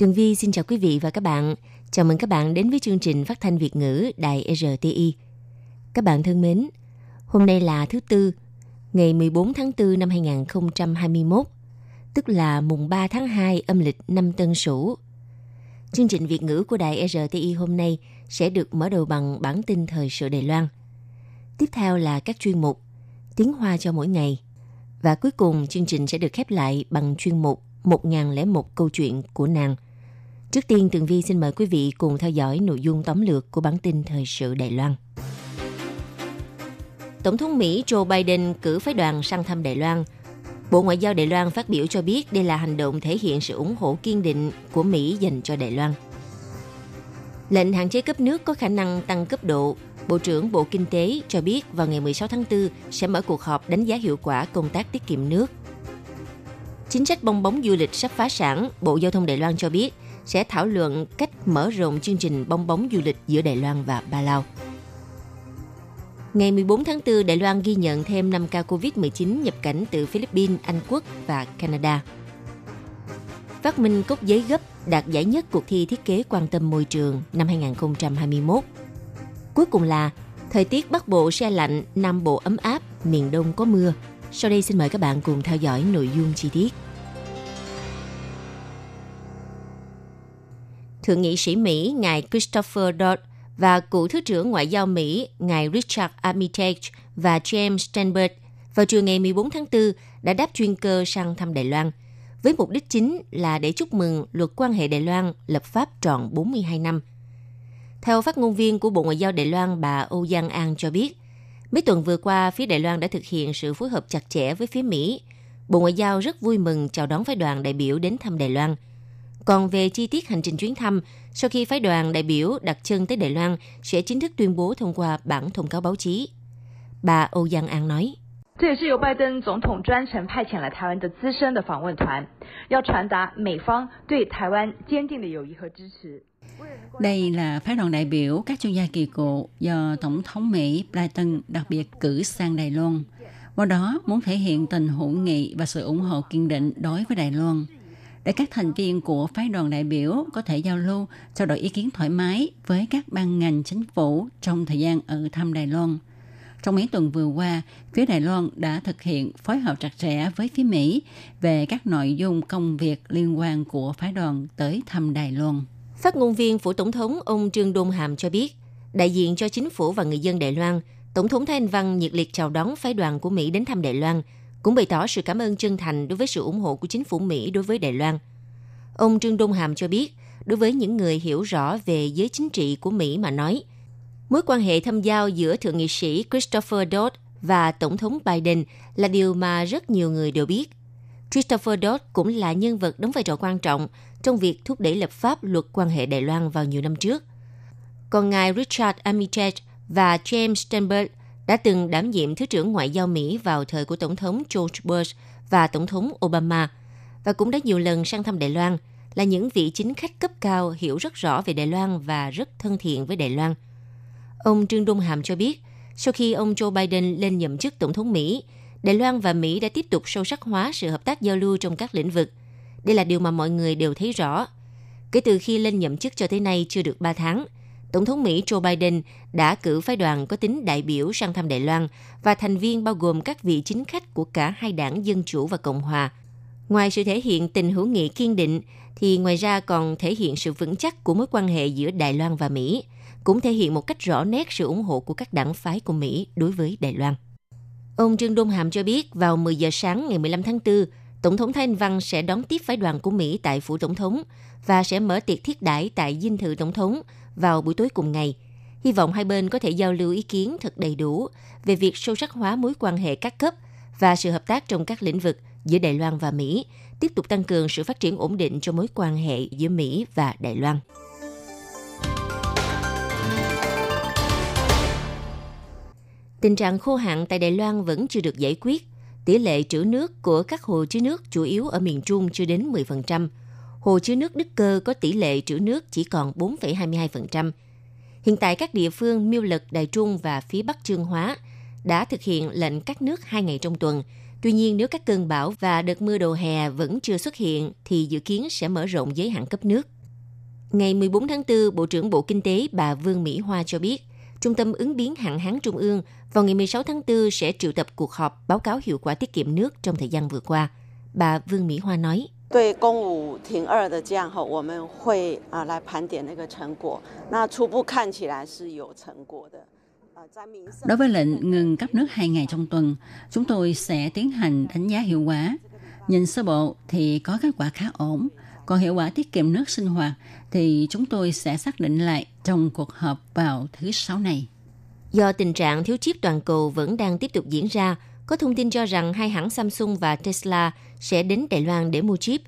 Tường Vi xin chào quý vị và các bạn. Chào mừng các bạn đến với chương trình phát thanh Việt ngữ Đài RTI. Các bạn thân mến, hôm nay là thứ Tư, ngày 14 tháng 4 năm 2021, tức là mùng 3 tháng 2 âm lịch năm Tân Sửu. Chương trình Việt ngữ của Đài RTI hôm nay sẽ được mở đầu bằng bản tin thời sự Đài Loan. Tiếp theo là các chuyên mục Tiếng Hoa cho mỗi ngày. Và cuối cùng chương trình sẽ được khép lại bằng chuyên mục 1001 câu chuyện của nàng – Trước tiên, Tường Vi xin mời quý vị cùng theo dõi nội dung tóm lược của bản tin thời sự Đài Loan. Tổng thống Mỹ Joe Biden cử phái đoàn sang thăm Đài Loan. Bộ Ngoại giao Đài Loan phát biểu cho biết đây là hành động thể hiện sự ủng hộ kiên định của Mỹ dành cho Đài Loan. Lệnh hạn chế cấp nước có khả năng tăng cấp độ. Bộ trưởng Bộ Kinh tế cho biết vào ngày 16 tháng 4 sẽ mở cuộc họp đánh giá hiệu quả công tác tiết kiệm nước. Chính sách bong bóng du lịch sắp phá sản, Bộ Giao thông Đài Loan cho biết – sẽ thảo luận cách mở rộng chương trình bong bóng du lịch giữa Đài Loan và Ba Ngày 14 tháng 4, Đài Loan ghi nhận thêm 5 ca COVID-19 nhập cảnh từ Philippines, Anh Quốc và Canada. Phát minh cốc giấy gấp đạt giải nhất cuộc thi thiết kế quan tâm môi trường năm 2021. Cuối cùng là thời tiết Bắc Bộ se lạnh, Nam Bộ ấm áp, miền Đông có mưa. Sau đây xin mời các bạn cùng theo dõi nội dung chi tiết. Thượng nghị sĩ Mỹ ngài Christopher Dodd và cựu Thứ trưởng Ngoại giao Mỹ ngài Richard Armitage và James Steinberg vào chiều ngày 14 tháng 4 đã đáp chuyên cơ sang thăm Đài Loan, với mục đích chính là để chúc mừng luật quan hệ Đài Loan lập pháp tròn 42 năm. Theo phát ngôn viên của Bộ Ngoại giao Đài Loan bà Âu Giang An cho biết, mấy tuần vừa qua, phía Đài Loan đã thực hiện sự phối hợp chặt chẽ với phía Mỹ. Bộ Ngoại giao rất vui mừng chào đón phái đoàn đại biểu đến thăm Đài Loan – còn về chi tiết hành trình chuyến thăm, sau khi phái đoàn đại biểu đặt chân tới Đài Loan sẽ chính thức tuyên bố thông qua bản thông cáo báo chí. Bà Âu Giang An nói. 这也是由拜登总统专程派遣来台湾的资深的访问团，要传达美方对台湾坚定的友谊和支持。Đây là phái đoàn đại biểu các chuyên gia kỳ cựu do Tổng thống Mỹ Biden đặc biệt cử sang Đài Loan. Qua đó muốn thể hiện tình hữu nghị và sự ủng hộ kiên định đối với Đài Loan – để các thành viên của phái đoàn đại biểu có thể giao lưu, trao đổi ý kiến thoải mái với các ban ngành chính phủ trong thời gian ở thăm Đài Loan. Trong mấy tuần vừa qua, phía Đài Loan đã thực hiện phối hợp chặt chẽ với phía Mỹ về các nội dung công việc liên quan của phái đoàn tới thăm Đài Loan. Phát ngôn viên phủ Tổng thống ông Trương Đôn Hàm cho biết, đại diện cho chính phủ và người dân Đài Loan, Tổng thống Thái Anh Văn nhiệt liệt chào đón phái đoàn của Mỹ đến thăm Đài Loan – cũng bày tỏ sự cảm ơn chân thành đối với sự ủng hộ của chính phủ Mỹ đối với Đài Loan. Ông Trương Đông Hàm cho biết, đối với những người hiểu rõ về giới chính trị của Mỹ mà nói, mối quan hệ thâm giao giữa Thượng nghị sĩ Christopher Dodd và Tổng thống Biden là điều mà rất nhiều người đều biết. Christopher Dodd cũng là nhân vật đóng vai trò quan trọng trong việc thúc đẩy lập pháp luật quan hệ Đài Loan vào nhiều năm trước. Còn ngài Richard Armitage và James Steinberg đã từng đảm nhiệm Thứ trưởng Ngoại giao Mỹ vào thời của Tổng thống George Bush và Tổng thống Obama và cũng đã nhiều lần sang thăm Đài Loan, là những vị chính khách cấp cao hiểu rất rõ về Đài Loan và rất thân thiện với Đài Loan. Ông Trương Đông Hàm cho biết, sau khi ông Joe Biden lên nhậm chức Tổng thống Mỹ, Đài Loan và Mỹ đã tiếp tục sâu sắc hóa sự hợp tác giao lưu trong các lĩnh vực. Đây là điều mà mọi người đều thấy rõ. Kể từ khi lên nhậm chức cho tới nay chưa được 3 tháng – Tổng thống Mỹ Joe Biden đã cử phái đoàn có tính đại biểu sang thăm Đài Loan và thành viên bao gồm các vị chính khách của cả hai đảng Dân Chủ và Cộng Hòa. Ngoài sự thể hiện tình hữu nghị kiên định, thì ngoài ra còn thể hiện sự vững chắc của mối quan hệ giữa Đài Loan và Mỹ, cũng thể hiện một cách rõ nét sự ủng hộ của các đảng phái của Mỹ đối với Đài Loan. Ông Trương Đông Hàm cho biết vào 10 giờ sáng ngày 15 tháng 4, Tổng thống Thanh Văn sẽ đón tiếp phái đoàn của Mỹ tại phủ Tổng thống và sẽ mở tiệc thiết đãi tại dinh thự Tổng thống vào buổi tối cùng ngày. Hy vọng hai bên có thể giao lưu ý kiến thật đầy đủ về việc sâu sắc hóa mối quan hệ các cấp và sự hợp tác trong các lĩnh vực giữa Đài Loan và Mỹ, tiếp tục tăng cường sự phát triển ổn định cho mối quan hệ giữa Mỹ và Đài Loan. Tình trạng khô hạn tại Đài Loan vẫn chưa được giải quyết. Tỷ lệ trữ nước của các hồ chứa nước chủ yếu ở miền Trung chưa đến 10%. Hồ chứa nước Đức Cơ có tỷ lệ trữ nước chỉ còn 4,22%. Hiện tại các địa phương Miêu Lực, Đài Trung và phía Bắc Trương Hóa đã thực hiện lệnh cắt nước hai ngày trong tuần. Tuy nhiên, nếu các cơn bão và đợt mưa đầu hè vẫn chưa xuất hiện, thì dự kiến sẽ mở rộng giới hạn cấp nước. Ngày 14 tháng 4, Bộ trưởng Bộ Kinh tế bà Vương Mỹ Hoa cho biết, Trung tâm ứng biến hạn hán Trung ương vào ngày 16 tháng 4 sẽ triệu tập cuộc họp báo cáo hiệu quả tiết kiệm nước trong thời gian vừa qua. Bà Vương Mỹ Hoa nói. 对公五停二的这样后，我们会啊来盘点那个成果。那初步看起来是有成果的。 Đối với lệnh ngừng cấp nước hai ngày trong tuần, chúng tôi sẽ tiến hành đánh giá hiệu quả. Nhìn sơ bộ thì có kết quả khá ổn, còn hiệu quả tiết kiệm nước sinh hoạt thì chúng tôi sẽ xác định lại trong cuộc họp vào thứ Sáu này. Do tình trạng thiếu chip toàn cầu vẫn đang tiếp tục diễn ra, có thông tin cho rằng hai hãng Samsung và Tesla sẽ đến Đài Loan để mua chip.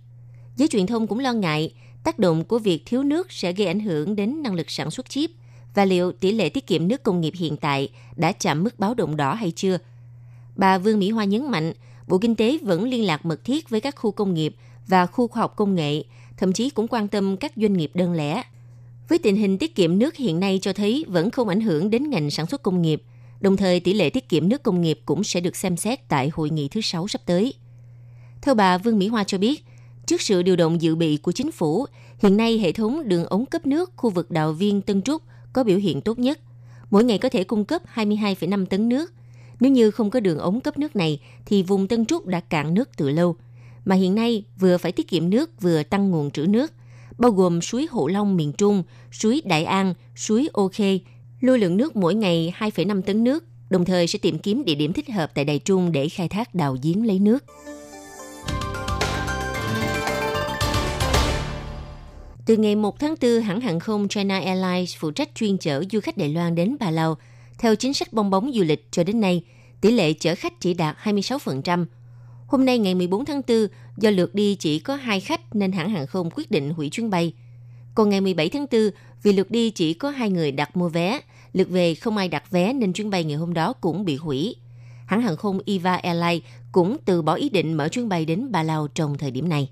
Giới truyền thông cũng lo ngại tác động của việc thiếu nước sẽ gây ảnh hưởng đến năng lực sản xuất chip và liệu tỷ lệ tiết kiệm nước công nghiệp hiện tại đã chạm mức báo động đỏ hay chưa. Bà Vương Mỹ Hoa nhấn mạnh, Bộ Kinh tế vẫn liên lạc mật thiết với các khu công nghiệp và khu khoa học công nghệ, thậm chí cũng quan tâm các doanh nghiệp đơn lẻ. Với tình hình tiết kiệm nước hiện nay cho thấy vẫn không ảnh hưởng đến ngành sản xuất công nghiệp, đồng thời tỷ lệ tiết kiệm nước công nghiệp cũng sẽ được xem xét tại hội nghị thứ sáu sắp tới. Theo bà Vương Mỹ Hoa cho biết, trước sự điều động dự bị của chính phủ, hiện nay hệ thống đường ống cấp nước khu vực đạo viên Tân Trúc có biểu hiện tốt nhất. Mỗi ngày có thể cung cấp 22,5 tấn nước. Nếu như không có đường ống cấp nước này, thì vùng Tân Trúc đã cạn nước từ lâu. Mà hiện nay vừa phải tiết kiệm nước vừa tăng nguồn trữ nước, bao gồm suối Hộ Long miền Trung, suối Đại An, suối Ô Khê, lưu lượng nước mỗi ngày 2,5 tấn nước, đồng thời sẽ tìm kiếm địa điểm thích hợp tại Đài Trung để khai thác đào giếng lấy nước. Từ ngày 1 tháng 4, hãng hàng không China Airlines phụ trách chuyên chở du khách Đài Loan đến Bà Theo chính sách bong bóng du lịch cho đến nay, tỷ lệ chở khách chỉ đạt 26%. Hôm nay ngày 14 tháng 4, do lượt đi chỉ có hai khách nên hãng hàng không quyết định hủy chuyến bay. Còn ngày 17 tháng 4, vì lượt đi chỉ có hai người đặt mua vé, lượt về không ai đặt vé nên chuyến bay ngày hôm đó cũng bị hủy. Hãng hàng không Eva Airlines cũng từ bỏ ý định mở chuyến bay đến Palau trong thời điểm này.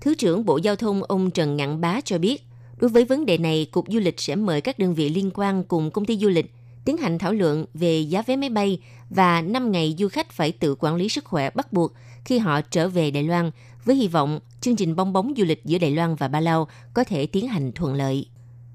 Thứ trưởng Bộ Giao thông ông Trần Ngạn Bá cho biết, đối với vấn đề này, Cục Du lịch sẽ mời các đơn vị liên quan cùng công ty du lịch tiến hành thảo luận về giá vé máy bay và 5 ngày du khách phải tự quản lý sức khỏe bắt buộc khi họ trở về Đài Loan với hy vọng chương trình bong bóng du lịch giữa Đài Loan và Ba Lao có thể tiến hành thuận lợi.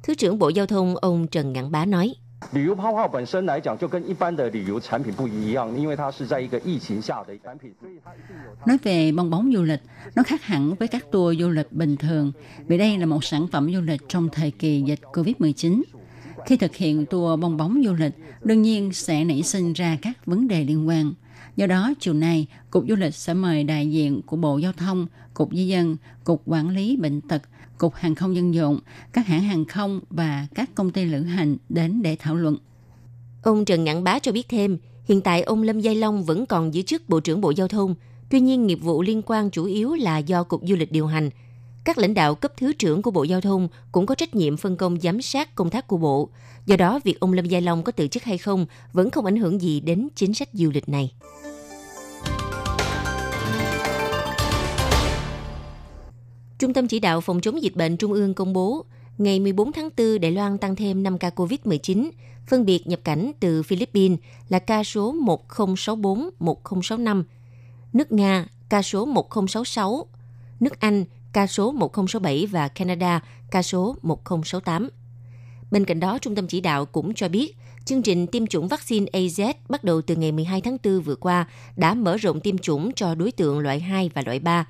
Thứ trưởng Bộ Giao thông ông Trần Ngạn Bá nói. 旅游泡泡本身来讲，就跟一般的旅游产品不一样，因为它是在一个疫情下的产品，所以它一定有它。 Nói về bong bóng du lịch, nó khác hẳn với các tour du lịch bình thường, vì đây là một sản phẩm du lịch trong thời kỳ dịch Covid-19. Khi thực hiện tour bong bóng du lịch, đương nhiên sẽ nảy sinh ra các vấn đề liên quan. Do đó, chiều nay, Cục Du lịch sẽ mời đại diện của Bộ Giao thông, Cục Di dân, Cục Quản lý Bệnh tật, Cục Hàng không Dân dụng, các hãng hàng không và các công ty lữ hành đến để thảo luận. Ông Trần Ngạn Bá cho biết thêm, hiện tại ông Lâm Giai Long vẫn còn giữ chức Bộ trưởng Bộ Giao thông, tuy nhiên nghiệp vụ liên quan chủ yếu là do Cục Du lịch điều hành. Các lãnh đạo cấp thứ trưởng của Bộ Giao thông cũng có trách nhiệm phân công giám sát công tác của Bộ. Do đó, việc ông Lâm Giai Long có từ chức hay không vẫn không ảnh hưởng gì đến chính sách du lịch này. Trung tâm Chỉ đạo Phòng chống dịch bệnh Trung ương công bố, ngày 14 tháng 4, Đài Loan tăng thêm 5 ca COVID-19, phân biệt nhập cảnh từ Philippines là ca số 1064-1065, nước Nga ca số 1066, nước Anh ca số 1067 và Canada ca số 1068. Bên cạnh đó, Trung tâm Chỉ đạo cũng cho biết, chương trình tiêm chủng vaccine AZ bắt đầu từ ngày 12 tháng 4 vừa qua đã mở rộng tiêm chủng cho đối tượng loại 2 và loại 3.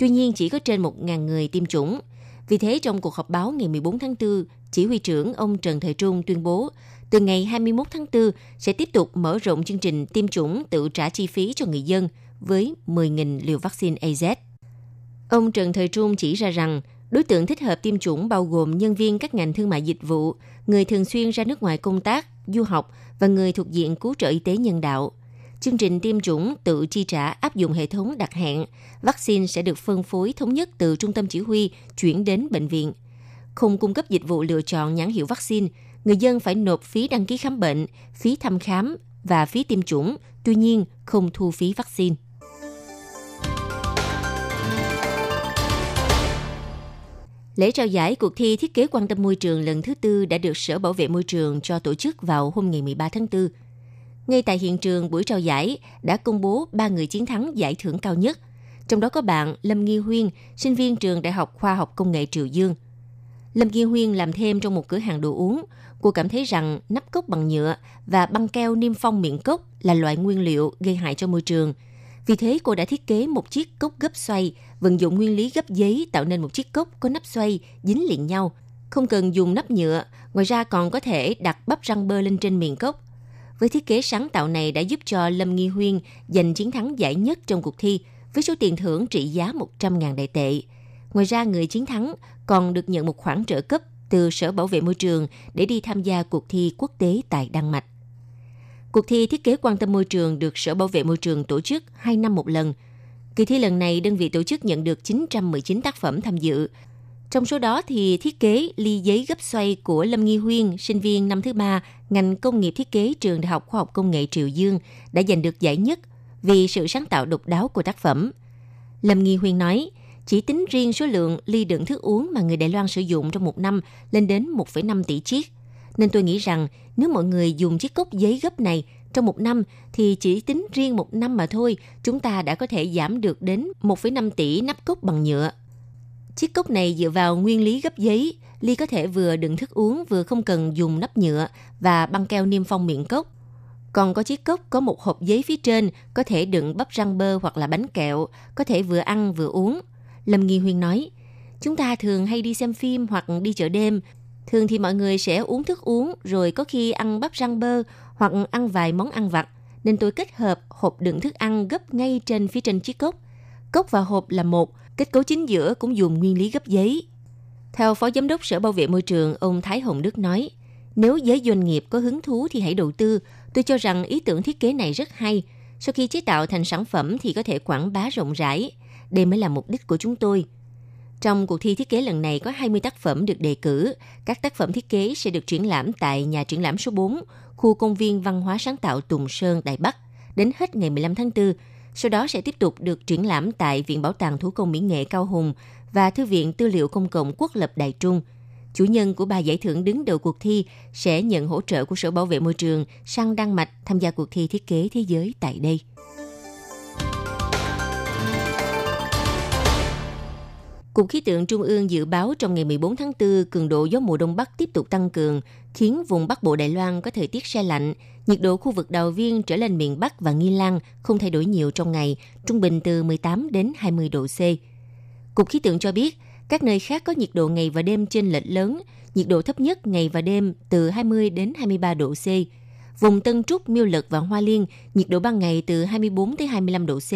Tuy nhiên, chỉ có trên 1.000 người tiêm chủng. Vì thế, trong cuộc họp báo ngày 14 tháng 4, chỉ huy trưởng ông Trần Thời Trung tuyên bố, từ ngày 21 tháng 4 sẽ tiếp tục mở rộng chương trình tiêm chủng tự trả chi phí cho người dân với 10.000 liều vaccine AZ. Ông Trần Thời Trung chỉ ra rằng, đối tượng thích hợp tiêm chủng bao gồm nhân viên các ngành thương mại dịch vụ, người thường xuyên ra nước ngoài công tác, du học và người thuộc diện cứu trợ y tế nhân đạo chương trình tiêm chủng tự chi trả áp dụng hệ thống đặt hẹn, vaccine sẽ được phân phối thống nhất từ trung tâm chỉ huy chuyển đến bệnh viện. Không cung cấp dịch vụ lựa chọn nhãn hiệu vaccine, người dân phải nộp phí đăng ký khám bệnh, phí thăm khám và phí tiêm chủng, tuy nhiên không thu phí vaccine. Lễ trao giải cuộc thi thiết kế quan tâm môi trường lần thứ tư đã được Sở Bảo vệ Môi trường cho tổ chức vào hôm ngày 13 tháng 4. Ngay tại hiện trường buổi trao giải đã công bố ba người chiến thắng giải thưởng cao nhất. Trong đó có bạn Lâm Nghi Huyên, sinh viên trường Đại học Khoa học Công nghệ Triều Dương. Lâm Nghi Huyên làm thêm trong một cửa hàng đồ uống. Cô cảm thấy rằng nắp cốc bằng nhựa và băng keo niêm phong miệng cốc là loại nguyên liệu gây hại cho môi trường. Vì thế cô đã thiết kế một chiếc cốc gấp xoay, vận dụng nguyên lý gấp giấy tạo nên một chiếc cốc có nắp xoay dính liền nhau. Không cần dùng nắp nhựa, ngoài ra còn có thể đặt bắp răng bơ lên trên miệng cốc với thiết kế sáng tạo này đã giúp cho Lâm Nghi Huyên giành chiến thắng giải nhất trong cuộc thi với số tiền thưởng trị giá 100.000 đại tệ. Ngoài ra, người chiến thắng còn được nhận một khoản trợ cấp từ Sở Bảo vệ Môi trường để đi tham gia cuộc thi quốc tế tại Đan Mạch. Cuộc thi thiết kế quan tâm môi trường được Sở Bảo vệ Môi trường tổ chức 2 năm một lần. Kỳ thi lần này, đơn vị tổ chức nhận được 919 tác phẩm tham dự, trong số đó thì thiết kế ly giấy gấp xoay của Lâm Nghi Huyên, sinh viên năm thứ ba, ngành công nghiệp thiết kế trường Đại học Khoa học Công nghệ Triều Dương đã giành được giải nhất vì sự sáng tạo độc đáo của tác phẩm. Lâm Nghi Huyên nói, chỉ tính riêng số lượng ly đựng thức uống mà người Đài Loan sử dụng trong một năm lên đến 1,5 tỷ chiếc. Nên tôi nghĩ rằng nếu mọi người dùng chiếc cốc giấy gấp này trong một năm thì chỉ tính riêng một năm mà thôi, chúng ta đã có thể giảm được đến 1,5 tỷ nắp cốc bằng nhựa. Chiếc cốc này dựa vào nguyên lý gấp giấy, ly có thể vừa đựng thức uống vừa không cần dùng nắp nhựa và băng keo niêm phong miệng cốc. Còn có chiếc cốc có một hộp giấy phía trên có thể đựng bắp răng bơ hoặc là bánh kẹo, có thể vừa ăn vừa uống. Lâm Nghi Huyên nói, chúng ta thường hay đi xem phim hoặc đi chợ đêm. Thường thì mọi người sẽ uống thức uống rồi có khi ăn bắp răng bơ hoặc ăn vài món ăn vặt. Nên tôi kết hợp hộp đựng thức ăn gấp ngay trên phía trên chiếc cốc. Cốc và hộp là một, Kết cấu chính giữa cũng dùng nguyên lý gấp giấy. Theo Phó Giám đốc Sở Bảo vệ Môi trường, ông Thái Hồng Đức nói, nếu giới doanh nghiệp có hứng thú thì hãy đầu tư. Tôi cho rằng ý tưởng thiết kế này rất hay. Sau khi chế tạo thành sản phẩm thì có thể quảng bá rộng rãi. Đây mới là mục đích của chúng tôi. Trong cuộc thi thiết kế lần này có 20 tác phẩm được đề cử. Các tác phẩm thiết kế sẽ được triển lãm tại nhà triển lãm số 4, khu công viên văn hóa sáng tạo Tùng Sơn, Đài Bắc, đến hết ngày 15 tháng 4 sau đó sẽ tiếp tục được triển lãm tại Viện Bảo tàng Thủ công Mỹ nghệ Cao Hùng và Thư viện Tư liệu Công cộng Quốc lập Đài Trung. Chủ nhân của ba giải thưởng đứng đầu cuộc thi sẽ nhận hỗ trợ của Sở Bảo vệ Môi trường sang Đan Mạch tham gia cuộc thi thiết kế thế giới tại đây. Cục Khí tượng Trung ương dự báo trong ngày 14 tháng 4, cường độ gió mùa Đông Bắc tiếp tục tăng cường, khiến vùng Bắc Bộ Đài Loan có thời tiết se lạnh. Nhiệt độ khu vực Đào Viên trở lên miền Bắc và Nghi Lan không thay đổi nhiều trong ngày, trung bình từ 18 đến 20 độ C. Cục Khí tượng cho biết, các nơi khác có nhiệt độ ngày và đêm trên lệch lớn, nhiệt độ thấp nhất ngày và đêm từ 20 đến 23 độ C. Vùng Tân Trúc, Miêu Lực và Hoa Liên, nhiệt độ ban ngày từ 24 tới 25 độ C.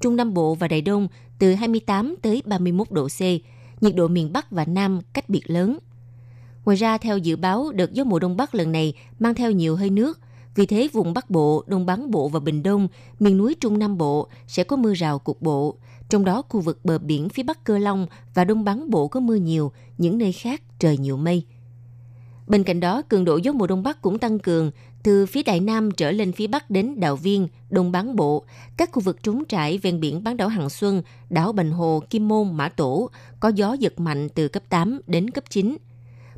Trung Nam Bộ và Đài Đông từ 28 tới 31 độ C, nhiệt độ miền Bắc và Nam cách biệt lớn. Ngoài ra, theo dự báo, đợt gió mùa Đông Bắc lần này mang theo nhiều hơi nước, vì thế vùng Bắc Bộ, Đông Bán Bộ và Bình Đông, miền núi Trung Nam Bộ sẽ có mưa rào cục bộ. Trong đó, khu vực bờ biển phía Bắc Cơ Long và Đông Bán Bộ có mưa nhiều, những nơi khác trời nhiều mây. Bên cạnh đó, cường độ gió mùa Đông Bắc cũng tăng cường từ phía Đại Nam trở lên phía Bắc đến Đạo Viên, Đông Bán Bộ, các khu vực trúng trải ven biển bán đảo Hằng Xuân, đảo Bành Hồ, Kim Môn, Mã Tổ có gió giật mạnh từ cấp 8 đến cấp 9.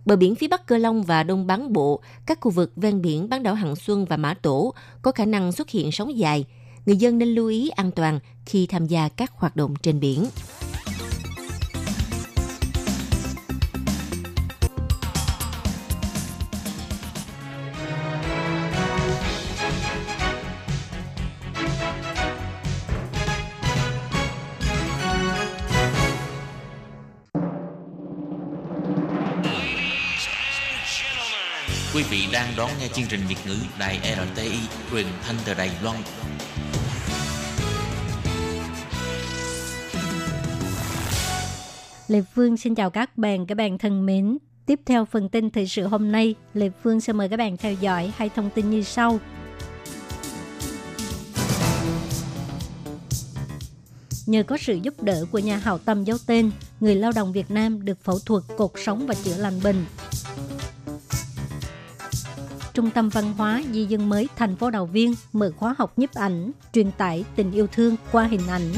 Bờ biển phía Bắc Cơ Long và Đông Bán Bộ, các khu vực ven biển bán đảo Hằng Xuân và Mã Tổ có khả năng xuất hiện sóng dài. Người dân nên lưu ý an toàn khi tham gia các hoạt động trên biển. Đang đón nghe chương trình Việt ngữ Đài RTI truyền thanh từ Đài Loan. Lê Phương xin chào các bạn, các bạn thân mến. Tiếp theo phần tin thời sự hôm nay, Lê Phương sẽ mời các bạn theo dõi hai thông tin như sau. nhờ có sự giúp đỡ của nhà hảo tâm giấu tên, người lao động Việt Nam được phẫu thuật cột sống và chữa lành bệnh. Trung tâm Văn hóa Di dân mới thành phố Đào Viên mở khóa học nhiếp ảnh, truyền tải tình yêu thương qua hình ảnh.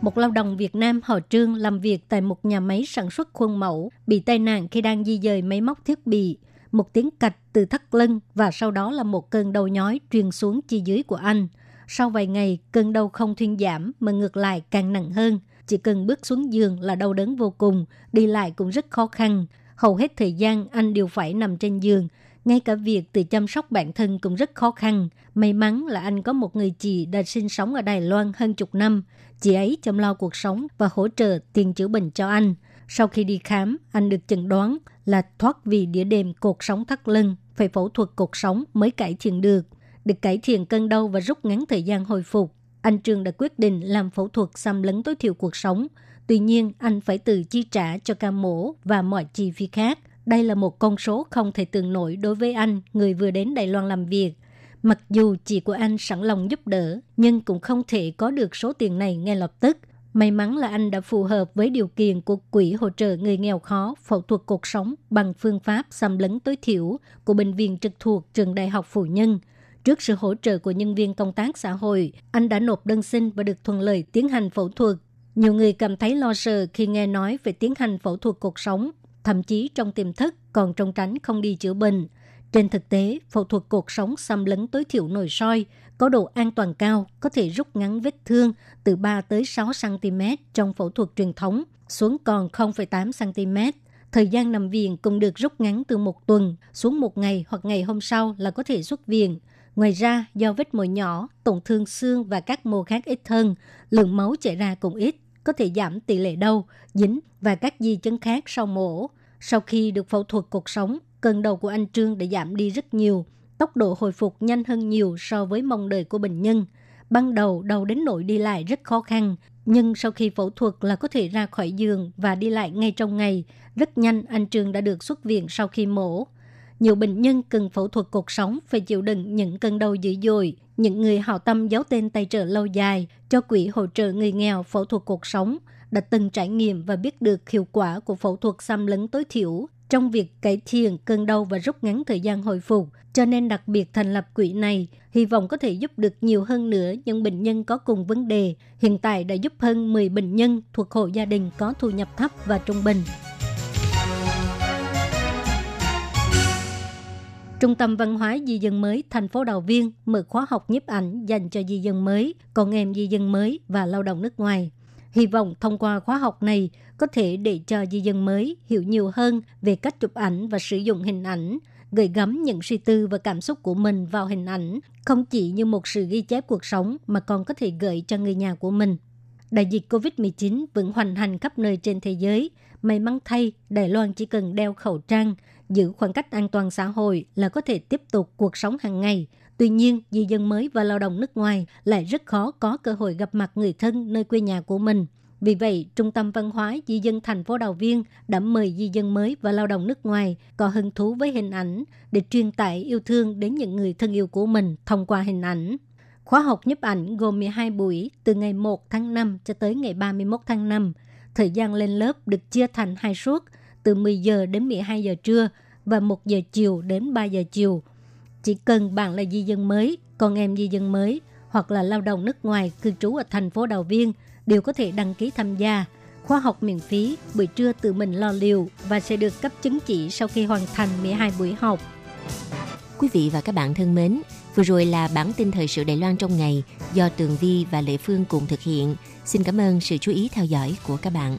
Một lao động Việt Nam họ Trương làm việc tại một nhà máy sản xuất khuôn mẫu bị tai nạn khi đang di dời máy móc thiết bị. Một tiếng cạch từ thắt lưng và sau đó là một cơn đau nhói truyền xuống chi dưới của anh. Sau vài ngày, cơn đau không thuyên giảm mà ngược lại càng nặng hơn. Chỉ cần bước xuống giường là đau đớn vô cùng, đi lại cũng rất khó khăn. Hầu hết thời gian anh đều phải nằm trên giường. Ngay cả việc tự chăm sóc bản thân cũng rất khó khăn. May mắn là anh có một người chị đã sinh sống ở Đài Loan hơn chục năm. Chị ấy chăm lo cuộc sống và hỗ trợ tiền chữa bệnh cho anh. Sau khi đi khám, anh được chẩn đoán là thoát vì đĩa đệm cột sống thắt lưng, phải phẫu thuật cột sống mới cải thiện được. Được cải thiện cơn đau và rút ngắn thời gian hồi phục, anh Trương đã quyết định làm phẫu thuật xâm lấn tối thiểu cuộc sống. Tuy nhiên, anh phải tự chi trả cho ca mổ và mọi chi phí khác. Đây là một con số không thể tưởng nổi đối với anh, người vừa đến Đài Loan làm việc. Mặc dù chị của anh sẵn lòng giúp đỡ, nhưng cũng không thể có được số tiền này ngay lập tức. May mắn là anh đã phù hợp với điều kiện của Quỹ hỗ trợ người nghèo khó phẫu thuật cuộc sống bằng phương pháp xâm lấn tối thiểu của Bệnh viện trực thuộc Trường Đại học Phụ Nhân. Trước sự hỗ trợ của nhân viên công tác xã hội, anh đã nộp đơn xin và được thuận lợi tiến hành phẫu thuật. Nhiều người cảm thấy lo sợ khi nghe nói về tiến hành phẫu thuật cuộc sống, thậm chí trong tiềm thức còn trông tránh không đi chữa bệnh. Trên thực tế, phẫu thuật cuộc sống xâm lấn tối thiểu nội soi có độ an toàn cao, có thể rút ngắn vết thương từ 3 tới 6 cm trong phẫu thuật truyền thống xuống còn 0,8 cm. Thời gian nằm viện cũng được rút ngắn từ một tuần xuống một ngày hoặc ngày hôm sau là có thể xuất viện. Ngoài ra, do vết mồi nhỏ, tổn thương xương và các mô khác ít hơn, lượng máu chảy ra cũng ít, có thể giảm tỷ lệ đau, dính và các di chứng khác sau mổ. Sau khi được phẫu thuật cuộc sống, cơn đau của anh Trương đã giảm đi rất nhiều, tốc độ hồi phục nhanh hơn nhiều so với mong đợi của bệnh nhân. Ban đầu đau đến nỗi đi lại rất khó khăn, nhưng sau khi phẫu thuật là có thể ra khỏi giường và đi lại ngay trong ngày. Rất nhanh anh Trương đã được xuất viện sau khi mổ. Nhiều bệnh nhân cần phẫu thuật cuộc sống phải chịu đựng những cơn đau dữ dội. Những người hào tâm giấu tên tài trợ lâu dài cho quỹ hỗ trợ người nghèo phẫu thuật cuộc sống đã từng trải nghiệm và biết được hiệu quả của phẫu thuật xăm lấn tối thiểu trong việc cải thiện cơn đau và rút ngắn thời gian hồi phục, cho nên đặc biệt thành lập quỹ này, hy vọng có thể giúp được nhiều hơn nữa những bệnh nhân có cùng vấn đề. Hiện tại đã giúp hơn 10 bệnh nhân thuộc hộ gia đình có thu nhập thấp và trung bình. Trung tâm Văn hóa Di dân mới thành phố Đào Viên mở khóa học nhiếp ảnh dành cho di dân mới, con em di dân mới và lao động nước ngoài. Hy vọng thông qua khóa học này có thể để cho di dân mới hiểu nhiều hơn về cách chụp ảnh và sử dụng hình ảnh, gửi gắm những suy tư và cảm xúc của mình vào hình ảnh, không chỉ như một sự ghi chép cuộc sống mà còn có thể gửi cho người nhà của mình. Đại dịch COVID-19 vẫn hoành hành khắp nơi trên thế giới. May mắn thay, Đài Loan chỉ cần đeo khẩu trang, giữ khoảng cách an toàn xã hội là có thể tiếp tục cuộc sống hàng ngày. Tuy nhiên, di dân mới và lao động nước ngoài lại rất khó có cơ hội gặp mặt người thân nơi quê nhà của mình. Vì vậy, Trung tâm Văn hóa Di dân thành phố Đào Viên đã mời di dân mới và lao động nước ngoài có hứng thú với hình ảnh để truyền tải yêu thương đến những người thân yêu của mình thông qua hình ảnh. Khóa học nhấp ảnh gồm 12 buổi từ ngày 1 tháng 5 cho tới ngày 31 tháng 5. Thời gian lên lớp được chia thành hai suốt từ 10 giờ đến 12 giờ trưa và 1 giờ chiều đến 3 giờ chiều. Chỉ cần bạn là di dân mới, con em di dân mới hoặc là lao động nước ngoài cư trú ở thành phố Đào Viên đều có thể đăng ký tham gia. Khóa học miễn phí, buổi trưa tự mình lo liệu và sẽ được cấp chứng chỉ sau khi hoàn thành 12 buổi học. Quý vị và các bạn thân mến, vừa rồi là bản tin thời sự Đài Loan trong ngày do Tường Vi và Lệ Phương cùng thực hiện. Xin cảm ơn sự chú ý theo dõi của các bạn.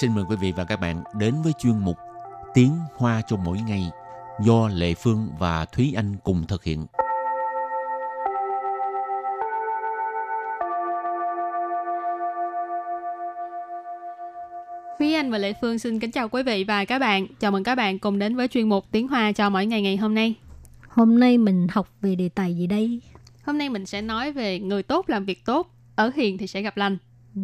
Xin mời quý vị và các bạn đến với chuyên mục Tiếng Hoa cho mỗi ngày do Lệ Phương và Thúy Anh cùng thực hiện. Thúy Anh và Lệ Phương xin kính chào quý vị và các bạn. Chào mừng các bạn cùng đến với chuyên mục Tiếng Hoa cho mỗi ngày ngày hôm nay. Hôm nay mình học về đề tài gì đây? Hôm nay mình sẽ nói về người tốt làm việc tốt, ở hiền thì sẽ gặp lành. Ừ.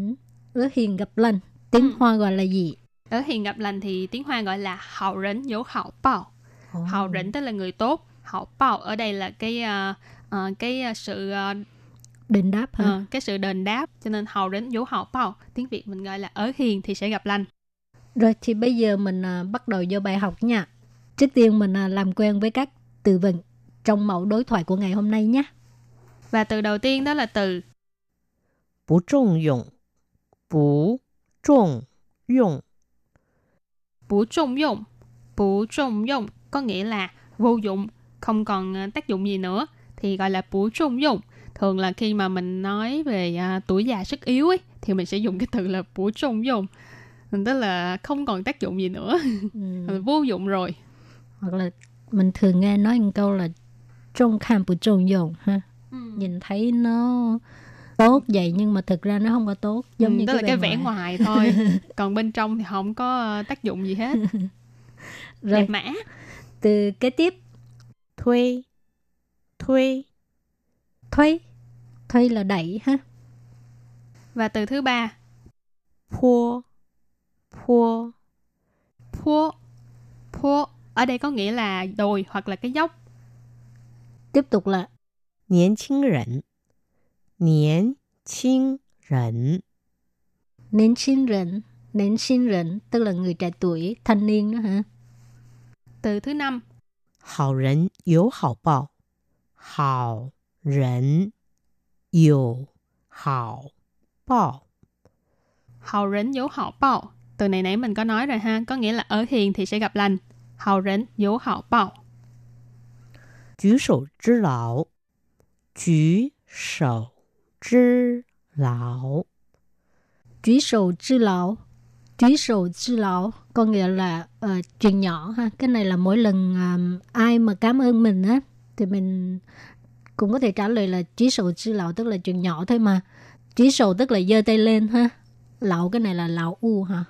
Ở hiền gặp lành, tiếng. Ừ. Hoa gọi là gì? Ở hiền gặp lành thì tiếng Hoa gọi là hào rỉnh dấu hào bao. hào Hảo rỉnh tức là người tốt, hào bao ở đây là cái uh, uh, cái ờ, sự uh, đền đáp hả? Uh, cái sự đền đáp cho nên hào rỉnh dấu hào bao, tiếng Việt mình gọi là ở hiền thì sẽ gặp lành. Rồi thì bây giờ mình uh, bắt đầu vô bài học nha. Trước tiên mình uh, làm quen với các từ vựng trong mẫu đối thoại của ngày hôm nay nhé. Và từ đầu tiên đó là từ Bú trọng dụng Bú 重用。bổ trọng dụng bù trọng dụng có nghĩa là vô dụng không còn tác dụng gì nữa。thì gọi là bù trọng dụng thường là khi mà mình nói về à, tuổi già sức yếu ấy thì mình sẽ dùng cái từ là bù trọng dụng tức là không còn tác dụng gì nữa. Ừ. vô dụng rồi. Hoặc là mình thường nghe nói một câu là trông kham bù trọng dụng ha? Ừ. nhìn thấy nó tốt vậy nhưng mà thực ra nó không có tốt giống ừ, như đó cái là cái vẻ ngoài, thôi còn bên trong thì không có ờ, tác dụng gì hết rồi đẹp mã từ kế tiếp thuê thuê thuê thuê là đẩy ha và từ thứ ba pua pua pua pua ở đây có nghĩa là đồi hoặc là cái dốc tiếp tục là 年轻人 年轻人 年轻人 年轻人 tức là người trẻ tuổi, thanh niên đó hả? Từ thứ năm 好人有好报好人有好报 Hậu rỉnh dấu hậu bao Từ này nãy mình có nói rồi ha Có nghĩa là ở hiền thì sẽ gặp lành Hậu rỉnh dấu hậu bao 举手之劳举手 Zhi lão Trí lão lão Có nghĩa là uh, chuyện nhỏ ha Cái này là mỗi lần um, ai mà cảm ơn mình á Thì mình cũng có thể trả lời là chỉ sầu chứ lão Tức là chuyện nhỏ thôi mà chỉ sầu tức là giơ tay lên ha Lão cái này là lão u ha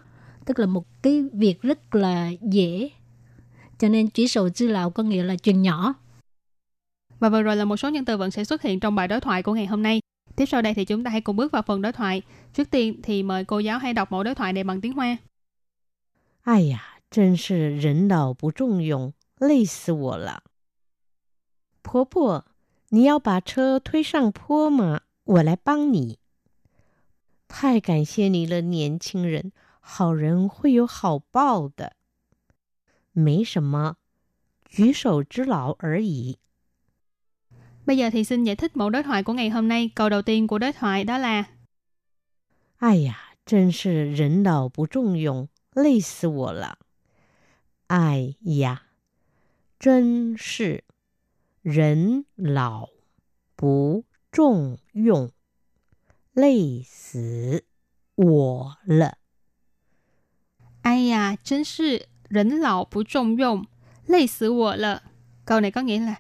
Tức là một cái việc rất là dễ Cho nên chỉ sầu chứ lão có nghĩa là chuyện nhỏ và vừa rồi là một số nhân từ vựng sẽ xuất hiện trong bài đối thoại của ngày hôm nay. Tiếp sau đây thì chúng ta hãy cùng bước vào phần đối thoại. Trước tiên thì mời cô giáo hãy đọc mẫu đối thoại này bằng tiếng Hoa. 哎呀，真是人老不重用，累死我了。婆婆，你要把车推上坡吗？我来帮你。太感谢你了，年轻人，好人会有好报的。没什么，举手之劳而已。 Bây giờ thì xin giải thích mẫu đối thoại của ngày hôm nay. Câu đầu tiên của đối thoại đó là 哎呀，真是人老不重用，累死我了。哎呀，真是人老不重用，累死我了。哎呀，真是人老不重用，累死我了。Câu này có nghĩa là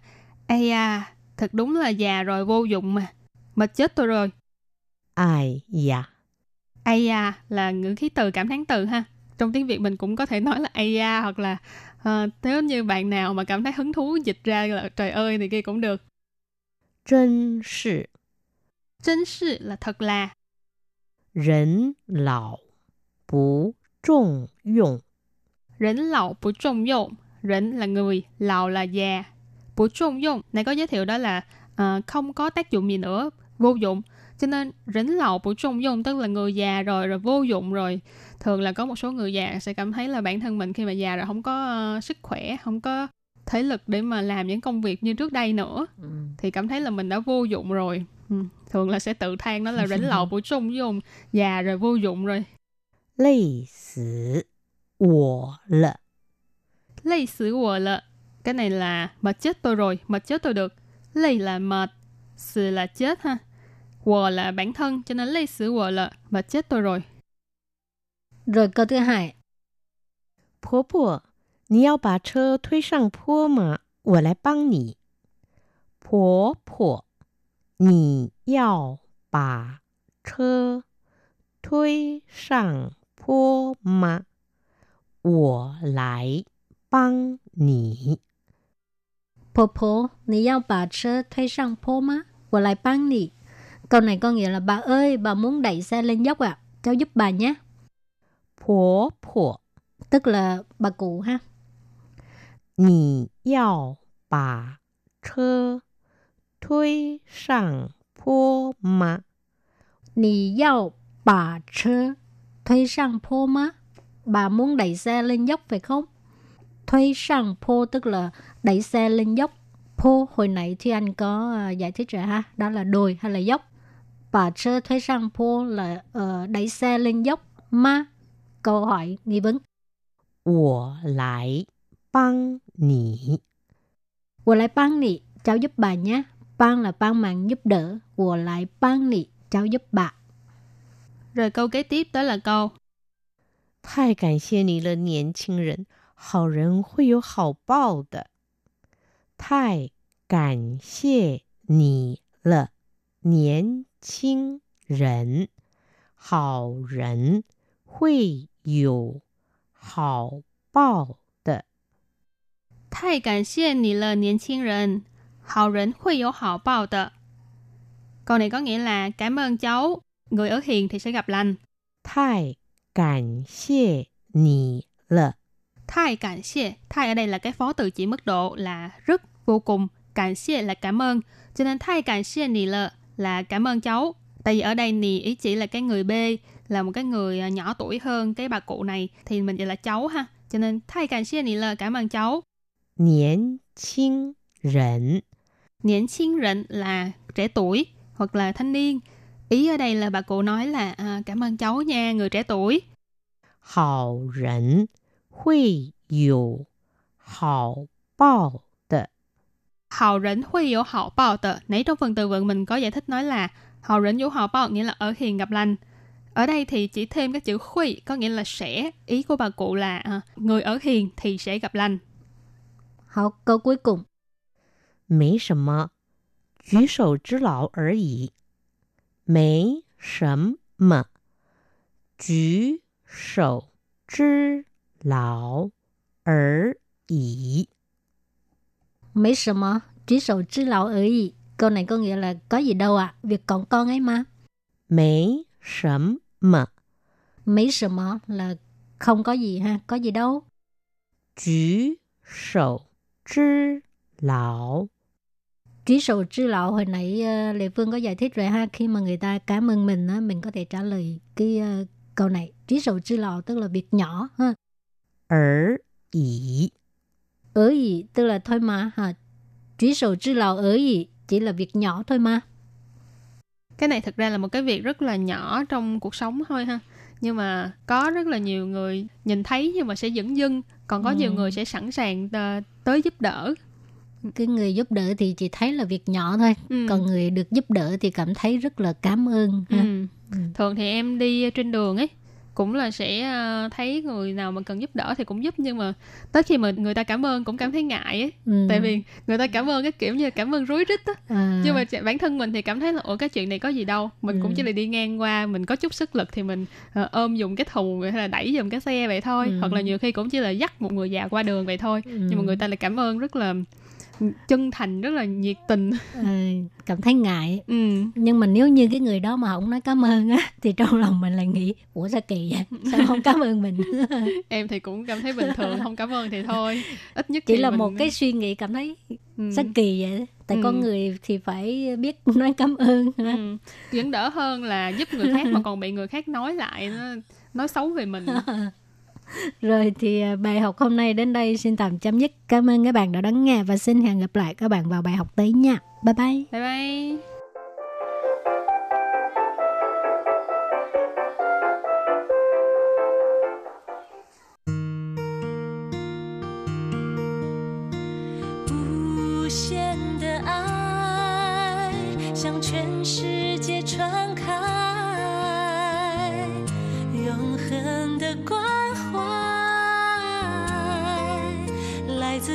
Ây da, Thật đúng là già rồi vô dụng mà. Mệt chết tôi rồi. Ai da. Ai da là ngữ khí từ cảm thán từ ha. Trong tiếng Việt mình cũng có thể nói là ai da hoặc là uh, nếu như bạn nào mà cảm thấy hứng thú dịch ra là trời ơi thì kia cũng được. Chân sự. Chân sự là thật là. Rấn lão bú trọng dụng. Rấn lão bú trọng dụng. Rấn là người, lão là già, bổ trung dụng này có giới thiệu đó là uh, không có tác dụng gì nữa vô dụng. Cho nên rỉnh lậu bổ trung dụng tức là người già rồi rồi vô dụng rồi thường là có một số người già sẽ cảm thấy là bản thân mình khi mà già rồi không có uh, sức khỏe không có thể lực để mà làm những công việc như trước đây nữa ừ. thì cảm thấy là mình đã vô dụng rồi. Ừ. thường là sẽ tự than đó là rảnh lậu bổ sung dùng già rồi vô dụng rồi. Lây sử lây sử cái này là mệt chết tôi rồi, mệt chết tôi được. Lây là mệt, sự là chết ha. Wo là bản thân, cho nên lây sự wo là mệt chết tôi rồi. Rồi câu thứ hai. 婆婆，你要把车推上坡吗？我来帮你。婆婆，你要把车推上坡吗？我来帮你。 婆婆, nì yao bà车推上坡吗? Wo lại bang nì. Câu này có nghĩa là bà ơi, bà muốn đẩy xe lên dốc ạ. À? Cháu giúp bà nhé. 婆婆， Tức là bà cụ ha. 你要把车推上坡吗？ Nì yao bà车推上坡吗? Bà muốn đẩy xe lên dốc phải không? Thuê sang po tức là đẩy xe lên dốc. Po hồi nãy thì anh có à, giải thích rồi ha. Đó là đồi hay là dốc. Bà chơ thuê sang po là ờ, đẩy xe lên dốc. Ma câu hỏi nghi vấn. 我来帮你。 Wo lại bang nị, cháu giúp bà nhé. Bang là bang mạng giúp đỡ. Wo lại bang nị, cháu giúp bà. Rồi câu kế tiếp đó là câu 太感谢你了，年轻人， 好人会有好报的。太感谢你了，年轻人，好人会有好报的。 Thay cảm ơn nì lờ niên轻人 hào人会有好报的 Câu này có nghĩa là cảm ơn cháu, người ở hiền thì sẽ gặp lành. 太感谢你了， Thai cảm xie, thai ở đây là cái phó từ chỉ mức độ là rất, vô cùng. Cảm xie là cảm ơn. Cho nên thai cảm xie nì lợ là cảm ơn cháu. Tại vì ở đây nì ý chỉ là cái người B, là một cái người à, nhỏ tuổi hơn cái bà cụ này thì mình gọi là cháu ha. Cho nên thai cảm xie nì lợ cảm ơn cháu. Niên chinh rẩn. Niên chinh rẩn là trẻ tuổi hoặc là thanh niên. Ý ở đây là bà cụ nói là à, cảm ơn cháu nha, người trẻ tuổi. Hào rẩn 会有好报的。 Hào rỉnh huy有hảo bao tờ. Nãy trong phần từ vựng mình có giải thích nói là hào rỉnh有hảo bao nghĩa là ở hiền gặp lành. Ở đây thì chỉ thêm cái chữ huy có nghĩa là sẽ. Ý của bà cụ là à, người ở hiền thì sẽ gặp lành. Hảo, câu cuối cùng. 没什么，举手之劳而已。没什么，举手之 劳而已。 Mấy sợ mà, chỉ sầu chứ lão ở ý. Câu này có nghĩa là có gì đâu ạ, việc còn con ấy mà. 没什么， Mấy sợ mà là không có gì ha, có gì đâu. 举手之劳 Chỉ sầu chứ lão hồi nãy ờ, Lệ Phương có giải thích rồi ha, khi mà người ta cảm ơn mình á, mình có thể trả lời cái ờ, câu này. Chỉ sầu chứ lão tức là việc nhỏ ha. 而已。Ở ý tức là thôi mà ha. Chỉ sầu chứ lão ở ý chỉ là việc nhỏ thôi mà. Cái này thực ra là một cái việc rất là nhỏ trong cuộc sống thôi ha. Nhưng mà có rất là nhiều người nhìn thấy nhưng mà sẽ dửng dưng. Còn có Ừ. nhiều người sẽ sẵn sàng tới giúp đỡ. Cái người giúp đỡ thì chỉ thấy là việc nhỏ thôi. Ừ. Còn người được giúp đỡ thì cảm thấy rất là cảm ơn ha. Ừ. Ừ. Thường thì em đi trên đường ấy cũng là sẽ ờ, thấy người nào mà cần giúp đỡ thì cũng giúp nhưng mà tới khi mà người ta cảm ơn cũng cảm thấy ngại ấy Ừ. tại vì người ta cảm ơn cái kiểu như cảm ơn rối rít á À, nhưng mà bản thân mình thì cảm thấy là ủa cái chuyện này có gì đâu mình cũng Ừ. chỉ là đi ngang qua mình có chút sức lực thì mình ờ, ôm dùng cái thùng hay là đẩy dùng cái xe vậy thôi Ừ. hoặc là nhiều khi cũng chỉ là dắt một người già qua đường vậy thôi Ừ. nhưng mà người ta lại cảm ơn rất là chân thành rất là nhiệt tình ờ, cảm thấy ngại. ừ. Nhưng mà nếu như cái người đó mà không nói cảm ơn á thì trong lòng mình lại nghĩ ủa sao kỳ vậy? Sao không cảm ơn mình? em thì cũng cảm thấy bình thường không cảm ơn thì thôi ít nhất Chỉ là mình- một cái suy nghĩ cảm thấy ừ. sao kỳ vậy? Tại Ừ. con người thì phải biết nói cảm ơn. Ừ. vẫn đỡ hơn là giúp người khác mà còn bị người khác nói lại nó nói xấu về mình rồi thì à, bài học hôm nay đến đây. Xin tạm chấm dứt. Cảm ơn các bạn đã lắng nghe và xin hẹn gặp lại các bạn vào bài học tới nha. Bye bye. Bye bye. Hãy subscribe cho kênh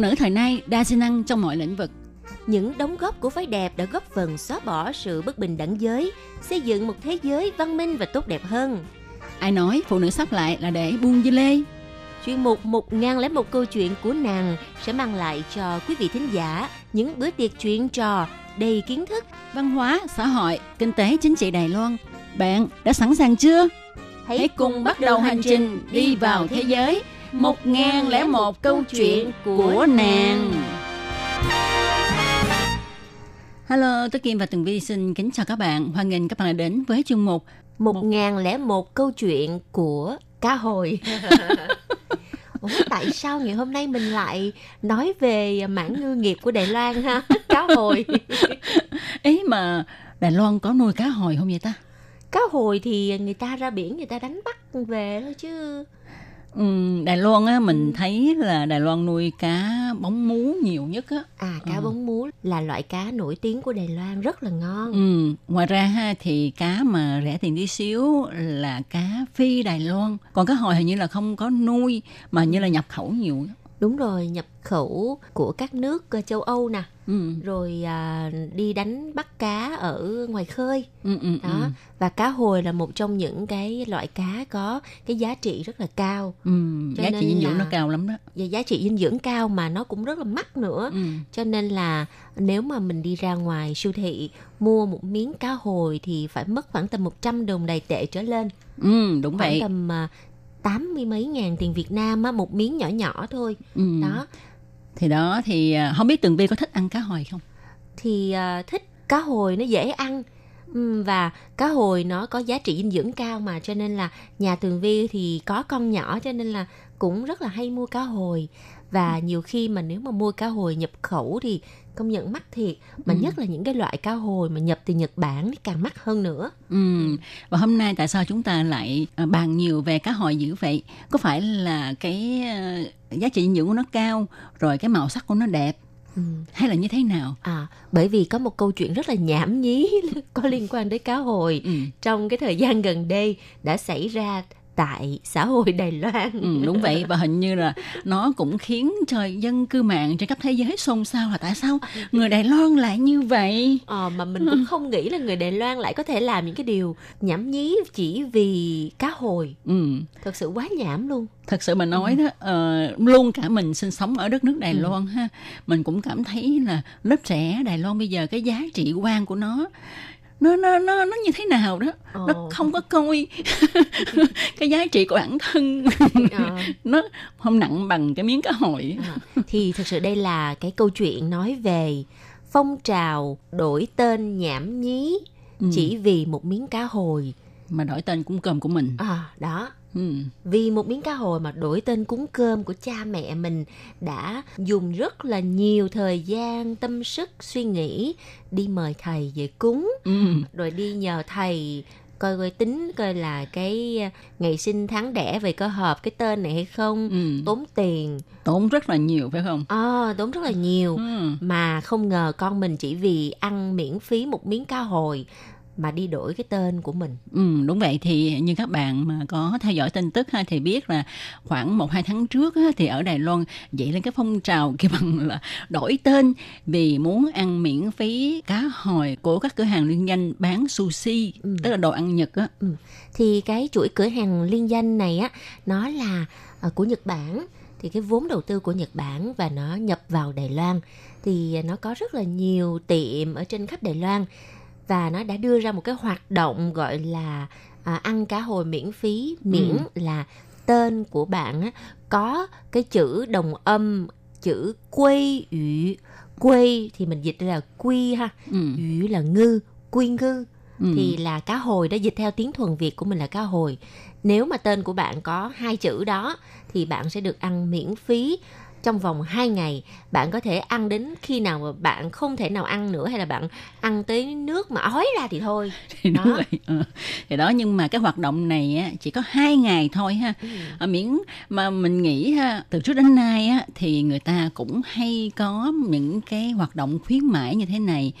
Nữ thời nay đa sinh năng trong mọi lĩnh vực. Những đóng góp của phái đẹp đã góp phần xóa bỏ sự bất bình đẳng giới, xây dựng một thế giới văn minh và tốt đẹp hơn. Ai nói phụ nữ sắp lại là để buông dưa lê? Chuyên mục 1001 câu chuyện của nàng sẽ mang lại cho quý vị thính giả những bữa tiệc chuyện trò đầy kiến thức. Văn hóa, xã hội, kinh tế, chính trị Đài Loan. Bạn đã sẵn sàng chưa? Hãy cùng bắt đầu hành trình đi vào thế giới 1001 câu chuyện của nàng. Hello, tôi Kim và Tường Vi xin kính chào các bạn. Hoan nghênh các bạn đã đến với chương mục 1001 câu chuyện của cá hồi. Ủa, tại sao ngày hôm nay mình lại nói về mảng ngư nghiệp của Đài Loan ha? Cá hồi. Ấy mà Đài Loan có nuôi cá hồi không vậy ta? Cá hồi thì người ta ra biển người ta đánh bắt về thôi chứ. Ừ, Đài Loan á mình thấy là Đài Loan nuôi cá bóng mú nhiều nhất á. À cá Ừ. bóng mú là loại cá nổi tiếng của Đài Loan rất là ngon. Ừ, ngoài ra ha thì cá mà rẻ tiền tí xíu là cá phi Đài Loan. Còn cá hồi hình như là không có nuôi mà như là nhập khẩu nhiều. Đúng rồi, nhập khẩu của các nước ờ, châu Âu nè, Ừ, rồi à, đi đánh bắt cá ở ngoài khơi. ừ, ừ, Đó, ừ. và cá hồi là một trong những cái loại cá có cái giá trị rất là cao. ừ Cho giá trị dinh dưỡng là- nó cao lắm đó. Và giá trị dinh dưỡng cao mà nó cũng rất là mắc nữa. Ừ. Cho nên là nếu mà mình đi ra ngoài siêu thị mua một miếng cá hồi thì phải mất khoảng tầm 100 đồng đài tệ trở lên. Ừ, đúng Khoảng vậy. tầm à, tám mươi mấy ngàn tiền Việt Nam á, một miếng nhỏ nhỏ thôi. Ừ. Đó, Thì đó thì à, không biết Tường Vi có thích ăn cá hồi không? thì à, thích cá hồi nó dễ ăn Ừm, và cá hồi nó có giá trị dinh dưỡng cao mà cho nên là nhà tường vi thì có con nhỏ cho nên là cũng rất là hay mua cá hồi và nhiều khi mà nếu mà mua cá hồi nhập khẩu thì công nhận mắc thiệt mà Ừ. nhất là những cái loại cá hồi mà nhập từ Nhật Bản thì càng mắc hơn nữa Ừ. Và hôm nay tại sao chúng ta lại à, bàn nhiều về cá hồi dữ vậy? Có phải là cái à, giá trị dinh dưỡng của nó cao rồi cái màu sắc của nó đẹp Ừm. hay là như thế nào? à bởi vì có một câu chuyện rất là nhảm nhí có liên quan đến cá hồi Ừ. trong cái thời gian gần đây đã xảy ra tại xã hội Đài Loan Ừ, đúng vậy và hình như là nó cũng khiến cho dân cư mạng trên khắp thế giới xôn xao là tại sao người Đài Loan lại như vậy Ờ, mà mình cũng không nghĩ là người Đài Loan lại có thể làm những cái điều nhảm nhí chỉ vì cá hồi. ừ. Thật sự quá nhảm luôn. thật sự mà nói đó ờ, luôn cả mình sinh sống ở đất nước Đài Ừ. Loan ha mình cũng cảm thấy là lớp trẻ Đài Loan bây giờ cái giá trị quan của nó nó nó nó nó như thế nào đó Ồ. nó không có coi cái giá trị của bản thân Ờ, nó không nặng bằng cái miếng cá hồi ờ. Thì thật sự đây là cái câu chuyện nói về phong trào đổi tên nhảm nhí Ừ. chỉ vì một miếng cá hồi. mà đổi tên cũng cơm của mình À, đó. Ừ. Vì một miếng cá hồi mà đổi tên cúng cơm của cha mẹ mình đã dùng rất là nhiều thời gian, tâm sức, suy nghĩ đi mời thầy về cúng. Ừ. rồi đi nhờ thầy coi coi tính coi là cái ngày sinh tháng đẻ về có hợp cái tên này hay không Ừ. tốn tiền tốn rất là nhiều phải không à, tốn rất là nhiều ừ. mà không ngờ con mình chỉ vì ăn miễn phí một miếng cá hồi mà đi đổi cái tên của mình. Ừ, đúng vậy. Thì như các bạn mà có theo dõi tin tức ha, thì biết là khoảng một hai tháng trước ha, thì ở Đài Loan dậy lên cái phong trào kêu bằng là đổi tên vì muốn ăn miễn phí cá hồi của các cửa hàng liên danh bán sushi Ừ. tức là đồ ăn Nhật á. Thì cái chuỗi cửa hàng liên danh này á nó là à, của Nhật Bản. Thì cái vốn đầu tư của Nhật Bản và nó nhập vào Đài Loan. Thì nó có rất là nhiều tiệm ở trên khắp Đài Loan và nó đã đưa ra một cái hoạt động gọi là à, ăn cá hồi miễn phí miễn là tên của bạn á, có cái chữ đồng âm chữ quây ủy quây thì mình dịch là quy ha ừ. ủy là ngư quy ngư ừ. thì là cá hồi đó dịch theo tiếng thuần Việt của mình là cá hồi. Nếu mà tên của bạn có hai chữ đó thì bạn sẽ được ăn miễn phí trong vòng 2 ngày bạn có thể ăn đến khi nào mà bạn không thể nào ăn nữa hay là bạn ăn tới nước mà ói ra thì thôi thì đó. đúng vậy ừ. thì đó nhưng mà cái hoạt động này á, chỉ có hai ngày thôi ha ừ. à, miễn mà mình nghĩ ha từ trước đến nay á, thì người ta cũng hay có những cái hoạt động khuyến mãi như thế này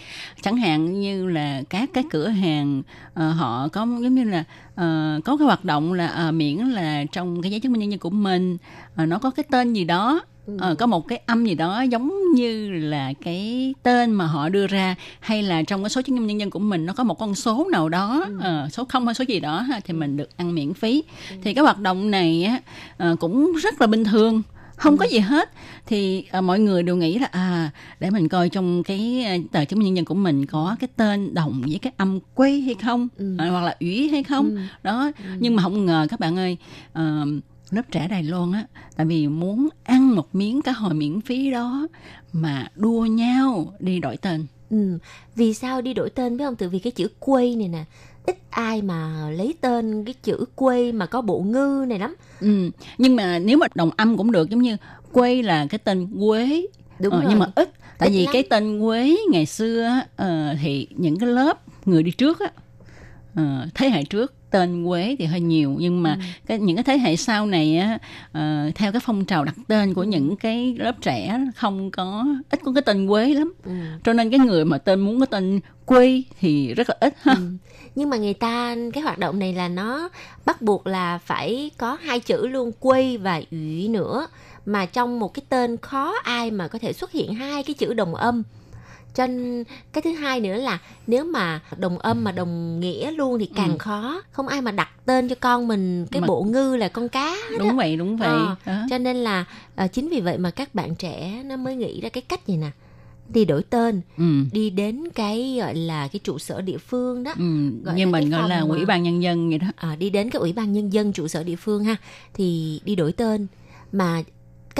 chẳng hạn như là các cái cửa hàng uh, họ có giống như là uh, có cái hoạt động là uh, miễn là trong cái giấy chứng minh nhân dân của mình uh, nó có cái tên gì đó ờ, có một cái âm gì đó giống như là cái tên mà họ đưa ra hay là trong cái số chứng minh nhân dân của mình nó có một con số nào đó ừ. ờ, số không hay số gì đó thì mình được ăn miễn phí ừ. thì cái hoạt động này á, ờ, cũng rất là bình thường không ừ. có gì hết thì à, mọi người đều nghĩ là à để mình coi trong cái tờ chứng minh nhân dân của mình có cái tên đồng với cái âm quay hay không ừ. à, hoặc là ủy hay không ừ. đó ừ. nhưng mà không ngờ các bạn ơi uh, lớp trẻ Đài Loan á tại vì muốn ăn một miếng cá hồi miễn phí đó mà đua nhau đi đổi tên. Ừ, vì sao đi đổi tên biết không? Từ vì cái chữ quay này nè, ít ai mà lấy tên cái chữ quay mà có bộ ngư này lắm. Ừ, nhưng mà nếu mà đồng âm cũng được giống như quay là cái tên quế Đúng ờ, rồi. nhưng mà ít tại ít vì lắm. cái tên quế ngày xưa uh, thì những cái lớp người đi trước á uh, thế hệ trước tên Quế thì hơi nhiều nhưng mà ừ. cái những cái thế hệ sau này á uh, theo cái phong trào đặt tên của ừ. những cái lớp trẻ không có ít có cái tên Quế lắm ừ. cho nên cái người mà tên muốn có tên Quy thì rất là ít ha. Ừ. Nhưng mà người ta cái hoạt động này là nó bắt buộc là phải có hai chữ luôn Quy và ủy nữa mà trong một cái tên khó ai mà có thể xuất hiện hai cái chữ đồng âm cho cái thứ hai nữa là nếu mà đồng âm mà đồng nghĩa luôn thì càng ừ. khó không ai mà đặt tên cho con mình cái mà... bộ ngư là con cá đúng đó. vậy đúng vậy ờ, cho nên là uh, chính vì vậy mà các bạn trẻ nó mới nghĩ ra cái cách gì nè đi đổi tên ừ. đi đến cái gọi là cái trụ sở địa phương đó ừ. gọi như mình gọi là ủy ban nhân dân vậy đó à, đi đến cái ủy ban nhân dân trụ sở địa phương ha thì đi đổi tên mà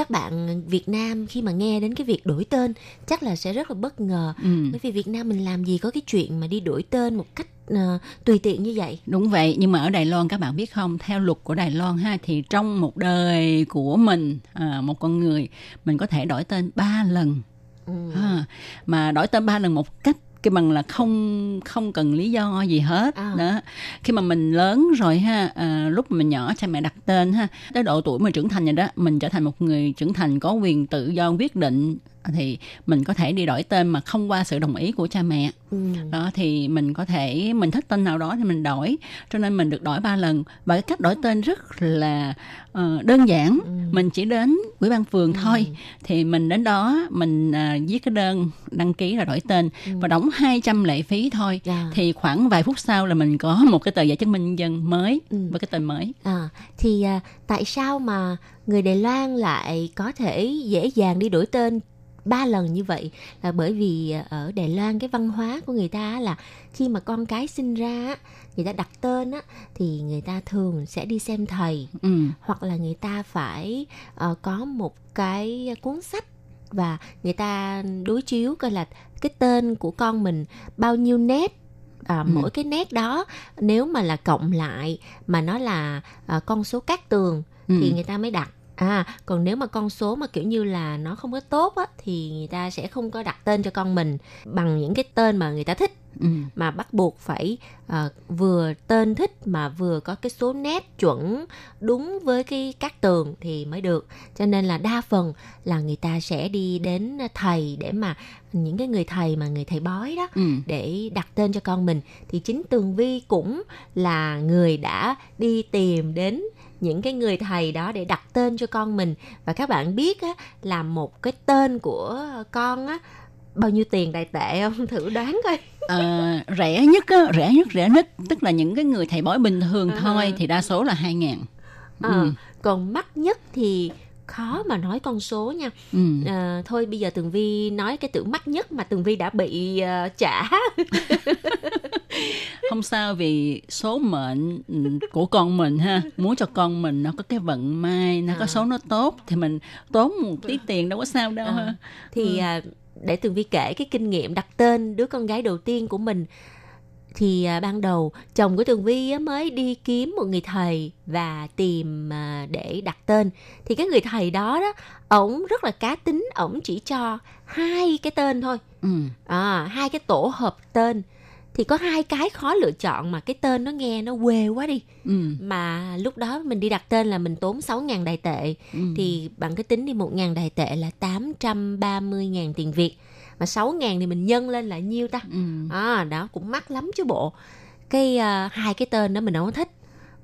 các bạn Việt Nam khi mà nghe đến cái việc đổi tên chắc là sẽ rất là bất ngờ ừ. bởi vì Việt Nam mình làm gì có cái chuyện mà đi đổi tên một cách uh, tùy tiện như vậy đúng vậy nhưng mà ở Đài Loan các bạn biết không theo luật của Đài Loan ha thì trong một đời của mình uh, một con người mình có thể đổi tên ba lần ừ. à, mà đổi tên ba lần một cách cái bằng là không không cần lý do gì hết à. đó khi mà mình lớn rồi ha à, lúc mà mình nhỏ cha mẹ đặt tên ha tới độ tuổi mà trưởng thành rồi đó mình trở thành một người trưởng thành có quyền tự do quyết định thì mình có thể đi đổi tên mà không qua sự đồng ý của cha mẹ ừ. đó thì mình có thể mình thích tên nào đó thì mình đổi cho nên mình được đổi ba lần và cái cách đổi tên rất là uh, đơn giản ừ. mình chỉ đến ủy ban phường ừ. thôi thì mình đến đó mình uh, viết cái đơn đăng ký là đổi tên ừ. và đóng 200 lệ phí thôi yeah. Dạ. thì khoảng vài phút sau là mình có một cái tờ giấy chứng minh nhân dân mới ừ. với cái tên mới à, thì uh, tại sao mà người Đài Loan lại có thể dễ dàng đi đổi tên ba lần như vậy là bởi vì à, ở Đài Loan cái văn hóa của người ta là khi mà con cái sinh ra người ta đặt tên á thì người ta thường sẽ đi xem thầy ừ. hoặc là người ta phải uh, có một cái cuốn sách và người ta đối chiếu coi là cái tên của con mình bao nhiêu nét à, ừ. mỗi cái nét đó nếu mà là cộng lại mà nó là à, con số cát tường ừ. thì người ta mới đặt À, còn nếu mà con số mà kiểu như là nó không có tốt á thì người ta sẽ không có đặt tên cho con mình bằng những cái tên mà người ta thích ừ. mà bắt buộc phải uh, vừa tên thích mà vừa có cái số nét chuẩn đúng với cái các tường thì mới được cho nên là đa phần là người ta sẽ đi đến thầy để mà những cái người thầy mà người thầy bói đó ừ. để đặt tên cho con mình thì chính tường vi cũng là người đã đi tìm đến những cái người thầy đó để đặt tên cho con mình. Và các bạn biết á, là một cái tên của con á bao nhiêu tiền đại tệ không? Thử đoán coi. À, rẻ nhất á, rẻ nhất rẻ nhất. Tức là những cái người thầy bói bình thường à. thôi thì đa số là hai ngàn. À, ừ. còn mắc nhất thì khó mà nói con số nha. Ừ. à, thôi bây giờ tường vi nói cái tưởng mắc nhất mà tường vi đã bị uh, trả không sao vì số mệnh của con mình ha muốn cho con mình nó có cái vận may nó à. có số nó tốt thì mình tốn một tí tiền đâu có sao đâu à. ha thì ừ. à, để tường vi kể cái kinh nghiệm đặt tên đứa con gái đầu tiên của mình thì à, ban đầu chồng của Tường Vi á, mới đi kiếm một người thầy và tìm à, để đặt tên thì cái người thầy đó đó ổng rất là cá tính ổng chỉ cho hai cái tên thôi Ừ. à, hai cái tổ hợp tên thì có hai cái khó lựa chọn mà cái tên nó nghe nó quê quá đi Ừ. mà lúc đó mình đi đặt tên là mình tốn 6.000 đài tệ Ừ. thì bằng cái tính đi 1.000 đài tệ là 830.000 tiền Việt mà 6.000 thì mình nhân lên là nhiêu ta Ừ. à đó cũng mắc lắm chứ bộ cái à, hai cái tên đó mình không thích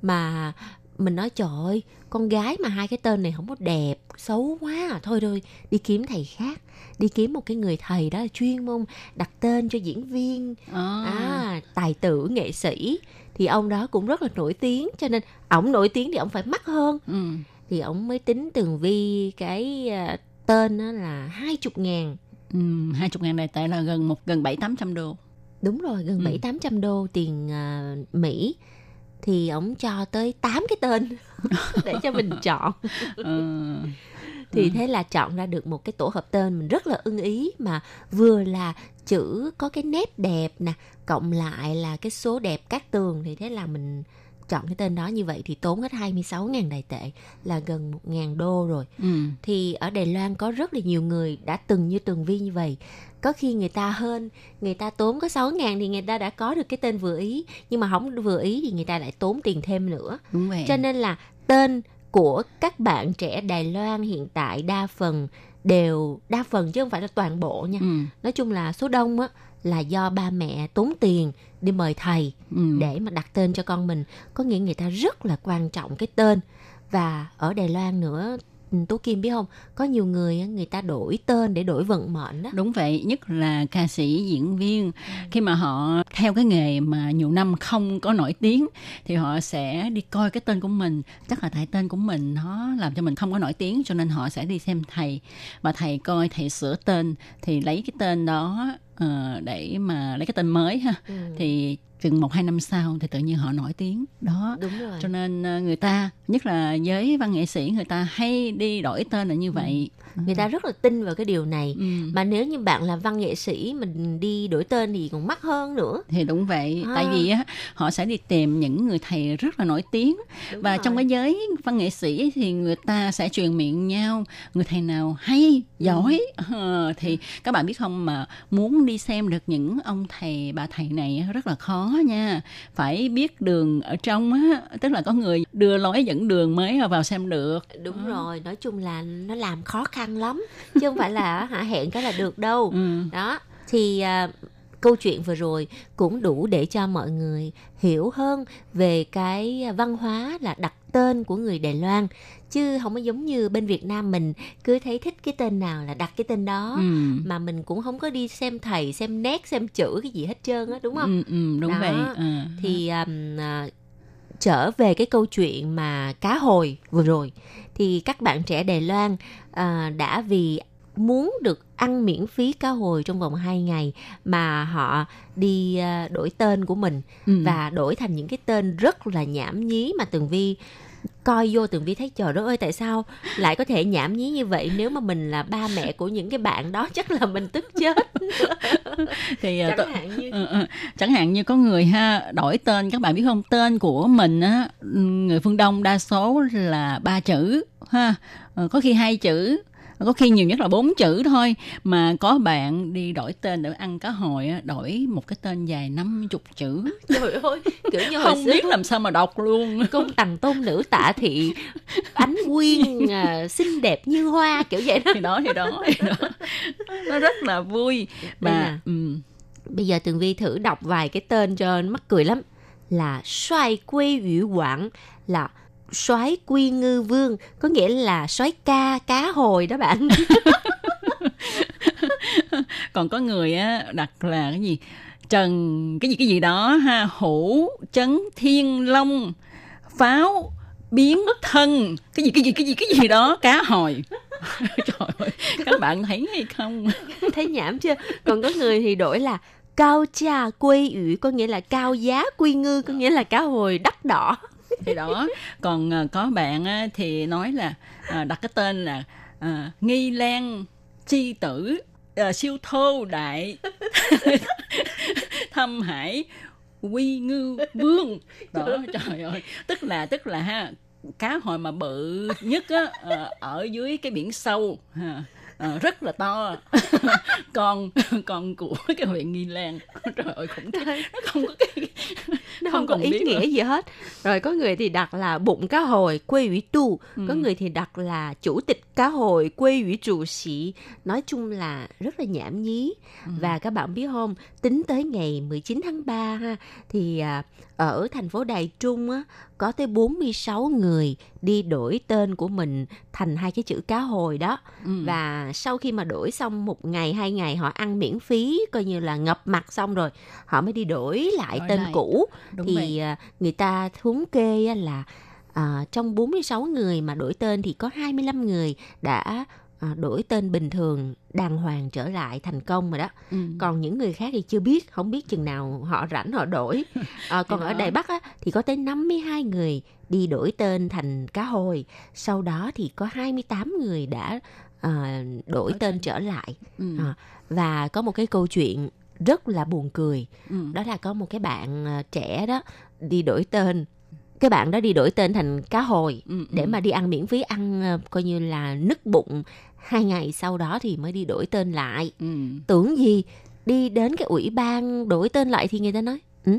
mà mình nói trời ơi con gái mà hai cái tên này không có đẹp xấu quá à. thôi thôi đi kiếm thầy khác đi kiếm một cái người thầy đó là chuyên môn đặt tên cho diễn viên À. à, tài tử nghệ sĩ thì ông đó cũng rất là nổi tiếng cho nên ổng nổi tiếng thì ổng phải mắc hơn Ừ. thì ổng mới tính tường vi cái à, tên đó là hai chục ngàn Ừ. hai chục ngàn đài tệ là gần một gần bảy tám trăm đô. đúng rồi gần Ừ. bảy tám trăm đô tiền à, mỹ thì ổng cho tới 8 cái tên để cho mình chọn Ừ. thì Ừ. thế là chọn ra được một cái tổ hợp tên mình rất là ưng ý mà vừa là chữ có cái nét đẹp nè cộng lại là cái số đẹp các tường thì thế là mình chọn cái tên đó như vậy thì tốn hết 26.000 đài tệ là gần 1.000 đô rồi Ừ. thì ở Đài Loan có rất là nhiều người đã từng như Tường Vi như vậy có khi người ta hơn người ta tốn có 6 ngàn thì người ta đã có được cái tên vừa ý nhưng mà không vừa ý thì người ta lại tốn tiền thêm nữa Đúng vậy. cho nên là tên của các bạn trẻ Đài Loan hiện tại đa phần đều đa phần chứ không phải là toàn bộ nha Ừ. nói chung là số đông á là do ba mẹ tốn tiền đi mời thầy Ừ. để mà đặt tên cho con mình có nghĩa người ta rất là quan trọng cái tên và ở Đài Loan nữa Tố Kim biết không? Có nhiều người người ta đổi tên để đổi vận mệnh đó Đúng vậy, nhất là ca sĩ, diễn viên. Khi mà họ theo cái nghề mà nhiều năm không có nổi tiếng thì họ sẽ đi coi cái tên của mình, chắc là tại tên của mình nó làm cho mình không có nổi tiếng cho nên họ sẽ đi xem thầy. Và thầy coi thầy sửa tên thì lấy cái tên đó ờ, để mà lấy cái tên mới ha. Ừ. thì chừng một hai năm sau thì tự nhiên họ nổi tiếng. Đó. Đúng rồi. Cho nên ờ, người ta nhất là giới văn nghệ sĩ người ta hay đi đổi tên là như vậy. Người ta rất là tin vào cái điều này. Ừ. mà nếu như bạn là văn nghệ sĩ mình đi đổi tên thì còn mắc hơn nữa. Thì đúng vậy. À. tại vì á họ sẽ đi tìm những người thầy rất là nổi tiếng. Đúng và rồi. trong cái giới văn nghệ sĩ thì người ta sẽ truyền miệng nhau. Người thầy nào hay giỏi. Ờ, thì các bạn biết không mà muốn đi xem được những ông thầy bà thầy này rất là khó nha. Phải biết đường ở trong á tức là có người đưa lối dẫn đường mới vào xem được. Đúng rồi nói chung là nó làm khó khăn lắm chứ không phải là hả hẹn cái là được đâu. Ừ. đó thì à, câu chuyện vừa rồi cũng đủ để cho mọi người hiểu hơn về cái văn hóa là đặt tên của người Đài Loan chứ không có giống như bên Việt Nam mình cứ thấy thích cái tên nào là đặt cái tên đó Ừ. mà mình cũng không có đi xem thầy xem nét xem chữ cái gì hết trơn á đúng không Ừ, ừ, đúng Đó. vậy ờ. thì um, à, trở về cái câu chuyện mà cá hồi vừa rồi thì các bạn trẻ Đài Loan à, đã vì muốn được ăn miễn phí cá hồi trong vòng 2 ngày mà họ đi à, đổi tên của mình Ừ. và đổi thành những cái tên rất là nhảm nhí mà Tường Vi coi vô Tường Vi thấy trời đất ơi tại sao lại có thể nhảm nhí như vậy nếu mà mình là ba mẹ của những cái bạn đó chắc là mình tức chết thì ờ, chẳng tôi- hạn như Ừ, ừ. chẳng hạn như có người ha đổi tên các bạn biết không tên của mình á người phương đông đa số là ba chữ ha Ờ, có khi hai chữ có khi nhiều nhất là bốn chữ thôi. Mà có bạn đi đổi tên để ăn cá hồi đổi một cái tên dài năm chục chữ. Trời ơi kiểu như không xưa biết làm sao mà đọc luôn. Cung tầng tôn nữ tạ thị ánh quyên à, xinh đẹp như hoa kiểu vậy đó. Thì đó thì đó, thì đó. nó rất là vui. Mà ừ, bây giờ tường vi thử đọc vài cái tên cho mắc cười lắm. Là xoay quê ủy quảng là soái quy ngư vương có nghĩa là soái ca cá hồi đó bạn. Còn có người á đặt là cái gì? Trần cái gì cái gì đó ha? Hữu chấn thiên long pháo biến thân. Cái gì cái gì cái gì cái gì đó? Cá hồi. Trời ơi các bạn thấy hay không? Thấy nhảm chưa? Còn có người thì đổi là cao cha quê ủy có nghĩa là cao giá quy ngư có nghĩa là cá hồi đắt đỏ thì đó. Còn à, có bạn á, thì nói là à, đặt cái tên là à, nghi lan chi tử à, siêu thô đại thâm hải quy ngư vương. Đó trời ơi. tức là tức là ha cá hồi mà bự nhất á ở dưới cái biển sâu ha rất là to. Còn còn của cái huyện nghi lan. Trời ơi khủng khiếp nó không có cái nó không, có còn ý biết nghĩa nữa. gì hết. Rồi có người thì đặt là bụng cá hồi quê ủy tu có người thì đặt là chủ tịch cá hồi quê ủy chủ sĩ. Nói chung là rất là nhảm nhí. Và các bạn biết không tính tới ngày 19 tháng 3 ha thì à, ở thành phố Đài Trung á có tới 46 người đi đổi tên của mình thành hai cái chữ cá hồi đó Ừ. và sau khi mà đổi xong một ngày hai ngày họ ăn miễn phí coi như là ngập mặt xong rồi họ mới đi đổi lại Đổi tên lại. cũ Đúng thì vậy. à, người ta thống kê là à, trong 46 người mà đổi tên thì có 25 người đã à, đổi tên bình thường đàng hoàng trở lại thành công rồi đó Ừ. còn những người khác thì chưa biết không biết chừng nào họ rảnh họ đổi à, còn ở. Đài Bắc á, thì có tới 52 người đi đổi tên thành cá hồi sau đó thì có 28 người đã à, đổi tên trở lại Ừ. à, và có một cái câu chuyện rất là buồn cười Ừ. đó là có một cái bạn à, trẻ đó đi đổi tên cái bạn đó đi đổi tên thành cá hồi Ừ, để ừ. mà đi ăn miễn phí ăn à, coi như là nứt bụng. Hai ngày sau đó thì mới đi đổi tên lại. Ừ. tưởng gì đi đến cái ủy ban đổi tên lại thì người ta nói ừ,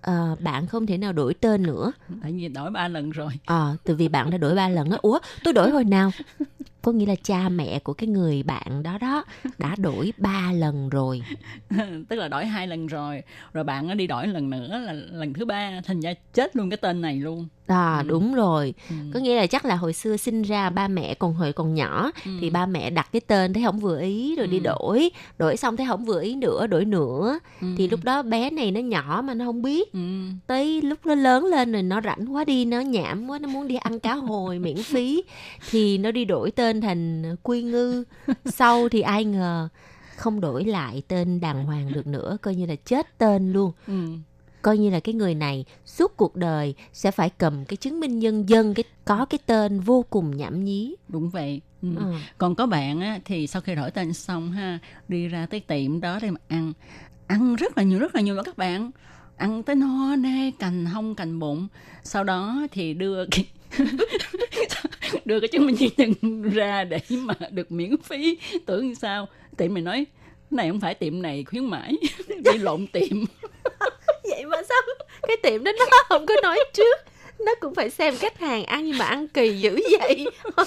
ờ, bạn không thể nào đổi tên nữa. Tại vì đổi ba lần rồi. Ờ, từ vì bạn đã đổi ba lần á. Ủa tôi đổi hồi nào có nghĩa là cha mẹ của cái người bạn đó đó đã đổi ba lần rồi. Tức là đổi hai lần rồi. Rồi bạn nó đi đổi lần nữa là lần thứ ba thành ra chết luôn cái tên này luôn. À đúng rồi. Ừ. có nghĩa là chắc là hồi xưa sinh ra ba mẹ còn hồi còn nhỏ thì ba mẹ đặt cái tên thấy không vừa ý rồi đi Ừ. đổi. Đổi xong thấy không vừa ý nữa đổi nữa. Ừ. thì lúc đó bé này nó nhỏ mà nó không biết. Ừ. tới lúc nó lớn lên rồi nó rảnh quá đi nó nhảm quá nó muốn đi ăn cá hồi miễn phí thì nó đi đổi tên thành quy ngư. Sau thì ai ngờ không đổi lại tên đàng hoàng được nữa coi như là chết tên luôn. Ừ. coi như là cái người này suốt cuộc đời sẽ phải cầm cái chứng minh nhân dân cái có cái tên vô cùng nhảm nhí. Đúng vậy. Ừ. Ừ. còn có bạn á, thì sau khi đổi tên xong ha đi ra tới tiệm đó để mà ăn. Ăn rất là nhiều rất là nhiều đó các bạn. Ăn tới no nê cành hông cành bụng. Sau đó thì đưa cái đưa cái chứng minh nhân dân ra để mà được miễn phí. Tưởng sao? Tiệm mày nói này không phải tiệm này khuyến mãi đi lộn tiệm. Vậy mà sao? Cái tiệm đó nó không có nói trước nó cũng phải xem khách hàng ăn nhưng mà ăn kỳ dữ vậy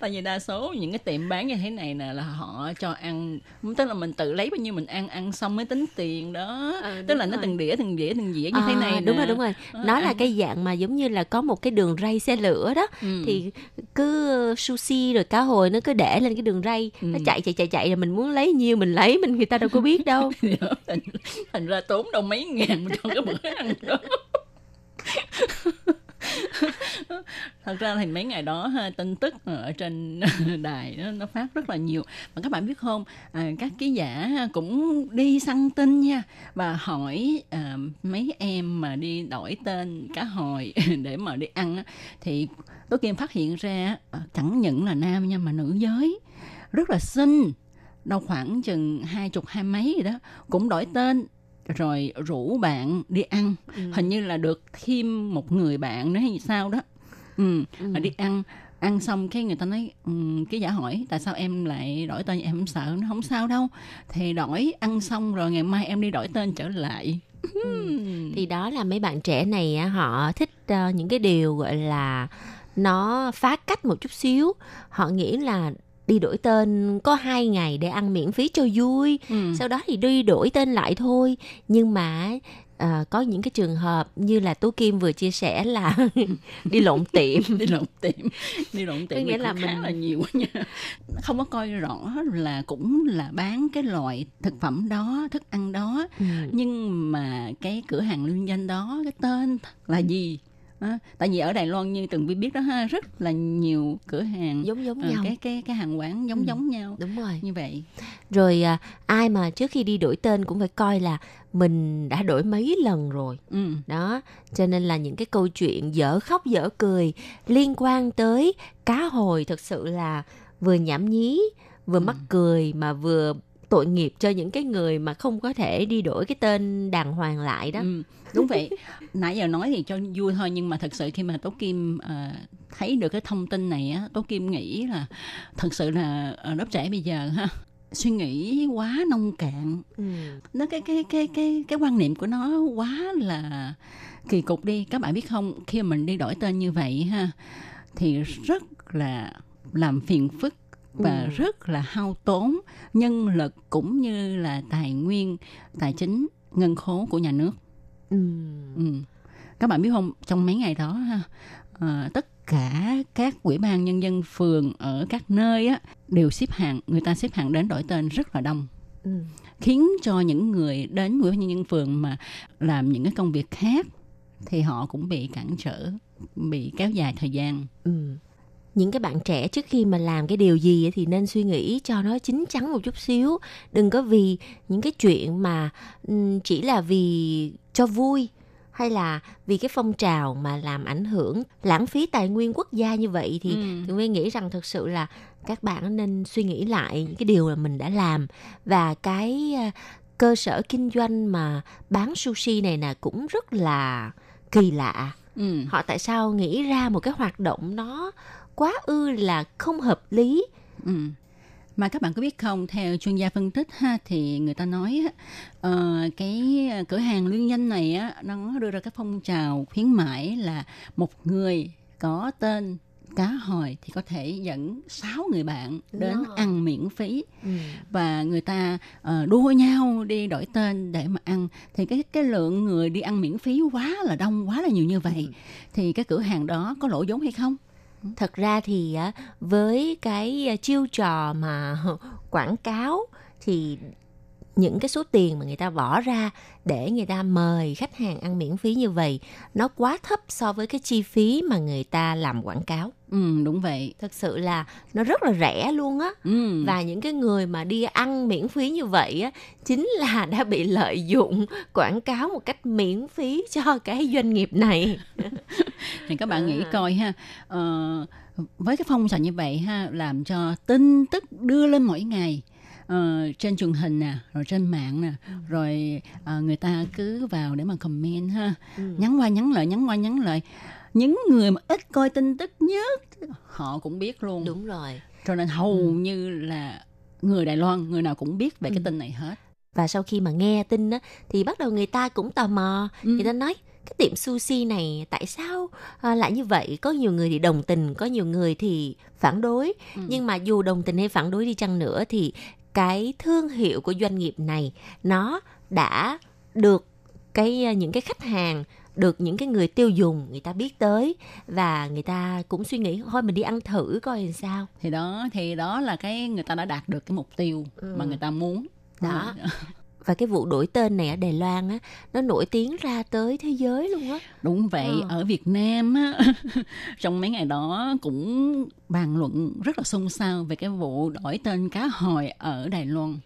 tại vì đa số những cái tiệm bán như thế này nè là họ cho ăn tức là mình tự lấy bao nhiêu mình ăn ăn xong mới tính tiền đó Ờ, tức là nó rồi. từng đĩa từng đĩa từng dĩa như thế À, này đúng nè. rồi đúng rồi Ờ, nó là cái dạng mà giống như là có một cái đường ray xe lửa đó Ừ. thì cứ sushi rồi cá hồi nó cứ để lên cái đường ray nó Ừ. chạy chạy chạy chạy rồi mình muốn lấy nhiêu mình lấy mình người ta đâu có biết đâu thành, thành ra tốn đâu mấy ngàn cho cái bữa ăn đó thật ra thì mấy ngày đó tin tức ở trên đài nó, nó phát rất là nhiều. Mà các bạn biết không à, các ký giả cũng đi săn tin nha và hỏi à, mấy em mà đi đổi tên cá hồi để mà đi ăn thì tôi Kim phát hiện ra à, chẳng những là nam nha mà nữ giới. Rất là xinh đâu khoảng chừng hai chục hai mấy gì đó cũng đổi tên rồi rủ bạn đi ăn. Hình như là được thêm một người bạn nữa hay sao đó. Ừ, mà đi ăn ăn xong cái người ta nói um, cái giả hỏi tại sao em lại đổi tên em không sợ nó không sao đâu. Thì đổi ăn xong rồi ngày mai em đi đổi tên trở lại. Thì đó là mấy bạn trẻ này á, họ thích ờ, những cái điều gọi là nó phá cách một chút xíu. Họ nghĩ là đi đổi tên có hai ngày để ăn miễn phí cho vui. Ừ. sau đó thì đi đổi tên lại thôi. Nhưng mà à, có những cái trường hợp như là tú kim vừa chia sẻ là đi lộn tiệm. Đi lộn tiệm. Đi lộn tiệm Có nghĩa là cũng khá mình- là nhiều nha. Không có coi rõ là cũng là bán cái loại thực phẩm đó thức ăn đó. Ừ. nhưng mà cái cửa hàng liên danh đó cái tên là gì Á, tại vì ở Đài Loan như từng biết biết đó ha rất là nhiều cửa hàng. Giống giống ờ, nhau. cái cái cái hàng quán giống Ừ. giống nhau. đúng rồi. Như vậy. Rồi à, ai mà trước khi đi đổi tên cũng phải coi là mình đã đổi mấy lần rồi. Ừ. đó cho nên là những cái câu chuyện dở khóc dở cười liên quan tới cá hồi thật sự là vừa nhảm nhí vừa mắc cười mà vừa tội nghiệp cho những cái người mà không có thể đi đổi cái tên đàng hoàng lại đó. Ừ, đúng vậy. Nãy giờ nói thì cho vui thôi nhưng mà thật sự khi mà Tố Kim à, thấy được cái thông tin này á, Tố Kim nghĩ là thật sự là ở lớp trẻ bây giờ ha suy nghĩ quá nông cạn Ừ. nó cái cái cái cái cái quan niệm của nó quá là kỳ cục đi các bạn biết không khi mình đi đổi tên như vậy ha thì rất là làm phiền phức và Ừ. rất là hao tốn nhân lực cũng như là tài nguyên tài chính ngân khố của nhà nước Ừ. ừ. các bạn biết không trong mấy ngày đó ha ờ, tất cả các ủy ban nhân dân phường ở các nơi á đều xếp hàng người ta xếp hàng đến đổi tên rất là đông Ừ. khiến cho những người đến ủy ban nhân dân phường mà làm những cái công việc khác thì họ cũng bị cản trở bị kéo dài thời gian Ừ. Những cái bạn trẻ trước khi mà làm cái điều gì thì nên suy nghĩ cho nó chín chắn một chút xíu. Đừng có vì những cái chuyện mà chỉ là vì cho vui hay là vì cái phong trào mà làm ảnh hưởng lãng phí tài nguyên quốc gia như vậy thì Ừ. Tường Vi nghĩ rằng thực sự là các bạn nên suy nghĩ lại những cái điều mà mình đã làm và cái à, cơ sở kinh doanh mà bán sushi này nè cũng rất là kỳ lạ ừ. họ tại sao nghĩ ra một cái hoạt động nó quá ư là không hợp lý. Ừ. Mà các bạn có biết không, theo chuyên gia phân tích ha, thì người ta nói ờ, cái cửa hàng liên danh này á, nó đưa ra cái phong trào khuyến mãi là một người có tên cá hồi thì có thể dẫn 6 người bạn đến Đó. ăn miễn phí. Và người ta ờ, đua nhau đi đổi tên để mà ăn. Thì cái cái lượng người đi ăn miễn phí quá là đông quá là nhiều như vậy. Thì cái cửa hàng đó có lỗ vốn hay không thật ra thì với cái chiêu trò mà quảng cáo thì những cái số tiền mà người ta bỏ ra để người ta mời khách hàng ăn miễn phí như vậy nó quá thấp so với cái chi phí mà người ta làm quảng cáo ừ đúng vậy thật sự là nó rất là rẻ luôn á ừ. và những cái người mà đi ăn miễn phí như vậy á chính là đã bị lợi dụng quảng cáo một cách miễn phí cho cái doanh nghiệp này thì các bạn nghĩ À. coi ha ờ, với cái phong trào như vậy ha làm cho tin tức đưa lên mỗi ngày ờ, trên truyền hình nè rồi trên mạng nè Ừ. rồi ờ, người ta cứ vào để mà comment ha Ừ. nhắn qua nhắn lại nhắn qua nhắn lại những người mà ít coi tin tức nhất họ cũng biết luôn đúng rồi cho nên hầu Ừ. như là người Đài Loan người nào cũng biết về cái tin này hết và sau khi mà nghe tin á thì bắt đầu người ta cũng tò mò Ừ. người ta nói cái tiệm sushi này tại sao à, lại như vậy có nhiều người thì đồng tình có nhiều người thì phản đối Ừ. nhưng mà dù đồng tình hay phản đối đi chăng nữa thì cái thương hiệu của doanh nghiệp này nó đã được cái à, những cái khách hàng được những cái người tiêu dùng người ta biết tới và người ta cũng suy nghĩ thôi mình đi ăn thử coi làm sao thì đó thì đó là cái người ta đã đạt được cái mục tiêu Ừ. mà người ta muốn Đó. Và cái vụ đổi tên này ở Đài Loan á nó nổi tiếng ra tới thế giới luôn á Đúng vậy, Ờ. ở Việt Nam á, trong mấy ngày đó cũng bàn luận rất là xôn xao về cái vụ đổi tên cá hồi ở Đài Loan.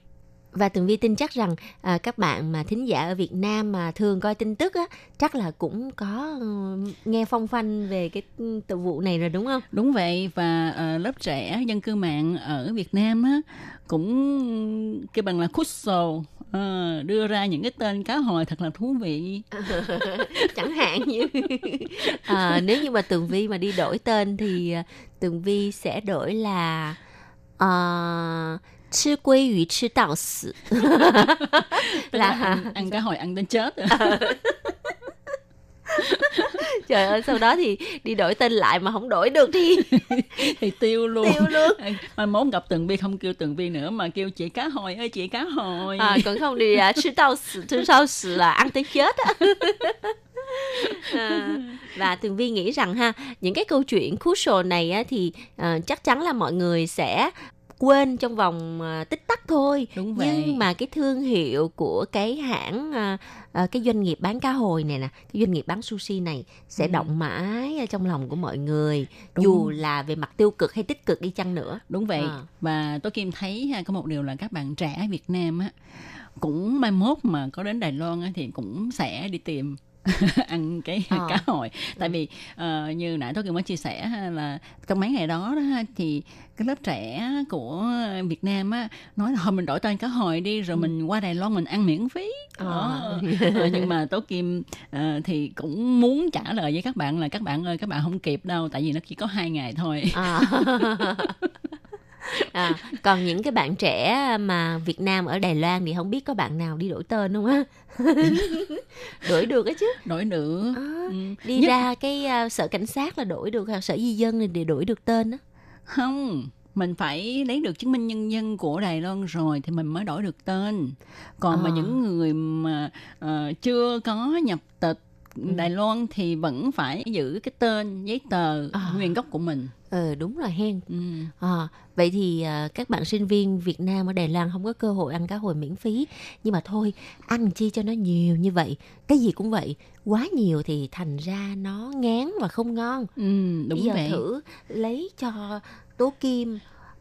và tường vi tin chắc rằng à, các bạn mà thính giả ở Việt Nam mà thường coi tin tức á chắc là cũng có ừ, nghe phong phanh về cái từ vụ này rồi đúng không Đúng vậy và ờ, lớp trẻ dân cư mạng ở Việt Nam á cũng cái bằng là Kusso à, đưa ra những cái tên cá hồi thật là thú vị. À, chẳng hạn như. À, nếu như mà tường vi mà đi đổi tên thì à, tường vi sẽ đổi là uh, chứ quê ủy chứ tạo sự là ăn, ăn cá hồi ăn đến chết. À. trời ơi sau đó thì đi đổi tên lại mà không đổi được thì thì tiêu luôn. Tiêu luôn. Mà muốn gặp tường vi không kêu tường vi nữa mà kêu chị cá hồi ơi chị cá hồi. À còn không thì à, chứ tao chứ sao là ăn tới chết á. À, và tường vi nghĩ rằng ha những cái câu chuyện crucial này á, thì à, chắc chắn là mọi người sẽ quên trong vòng à, tích tắc thôi Đúng vậy. nhưng mà cái thương hiệu của cái hãng à, à, cái doanh nghiệp bán cá hồi này nè cái doanh nghiệp bán sushi này sẽ Ừ. động mãi ở trong lòng của mọi người Đúng. dù là về mặt tiêu cực hay tích cực đi chăng nữa Đúng vậy. À. Và tôi Kim thấy ha, có một điều là các bạn trẻ Việt Nam á cũng mai mốt mà có đến Đài Loan á, thì cũng sẽ đi tìm ăn cái Ờ. cá hồi tại vì ờ, như nãy tôi mới chia sẻ là trong mấy ngày đó, đó thì cái lớp trẻ của Việt Nam á nói là thôi mình đổi tên cá hồi đi rồi mình qua Đài Loan mình ăn miễn phí Ờ. Đó. Nhưng mà Tố Kim ờ, thì cũng muốn trả lời với các bạn là các bạn ơi các bạn không kịp đâu tại vì nó chỉ có hai ngày thôi À. à, còn những cái bạn trẻ mà Việt Nam ở Đài Loan thì không biết có bạn nào đi đổi tên không á đổi được á chứ đổi được À, Ừ. đi Nhất- ra cái à, sở cảnh sát là đổi được hoặc sở di dân này để đổi được tên á không mình phải lấy được chứng minh nhân dân của Đài Loan rồi thì mình mới đổi được tên còn mà Ờ. những người mà ờ, chưa có nhập tịch Đài Loan thì vẫn phải giữ cái tên giấy tờ Ờ. nguyên gốc của mình ờ đúng rồi hen. Ừ. À, vậy thì à, các bạn sinh viên Việt Nam ở Đài Loan không có cơ hội ăn cá hồi miễn phí. Nhưng mà thôi ăn chi cho nó nhiều như vậy cái gì cũng vậy. Quá nhiều thì thành ra nó ngán và không ngon. Ừ, đúng bây giờ vậy. thử lấy cho Tố Kim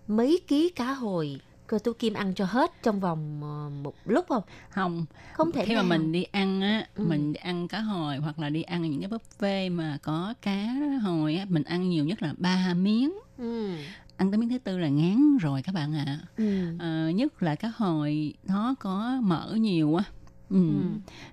mấy ký cá hồi coi Tố Kim ăn cho hết trong vòng ờ, một lúc không không không thể khi mà mình đi ăn á Ừ. mình đi ăn cá hồi hoặc là đi ăn những cái buffet mà có cá hồi á mình ăn nhiều nhất là ba miếng ừ. ăn tới miếng thứ tư là ngán rồi các bạn ạ Ừ. Ờ, nhất là cá hồi nó có mỡ nhiều á ừ. Ừ.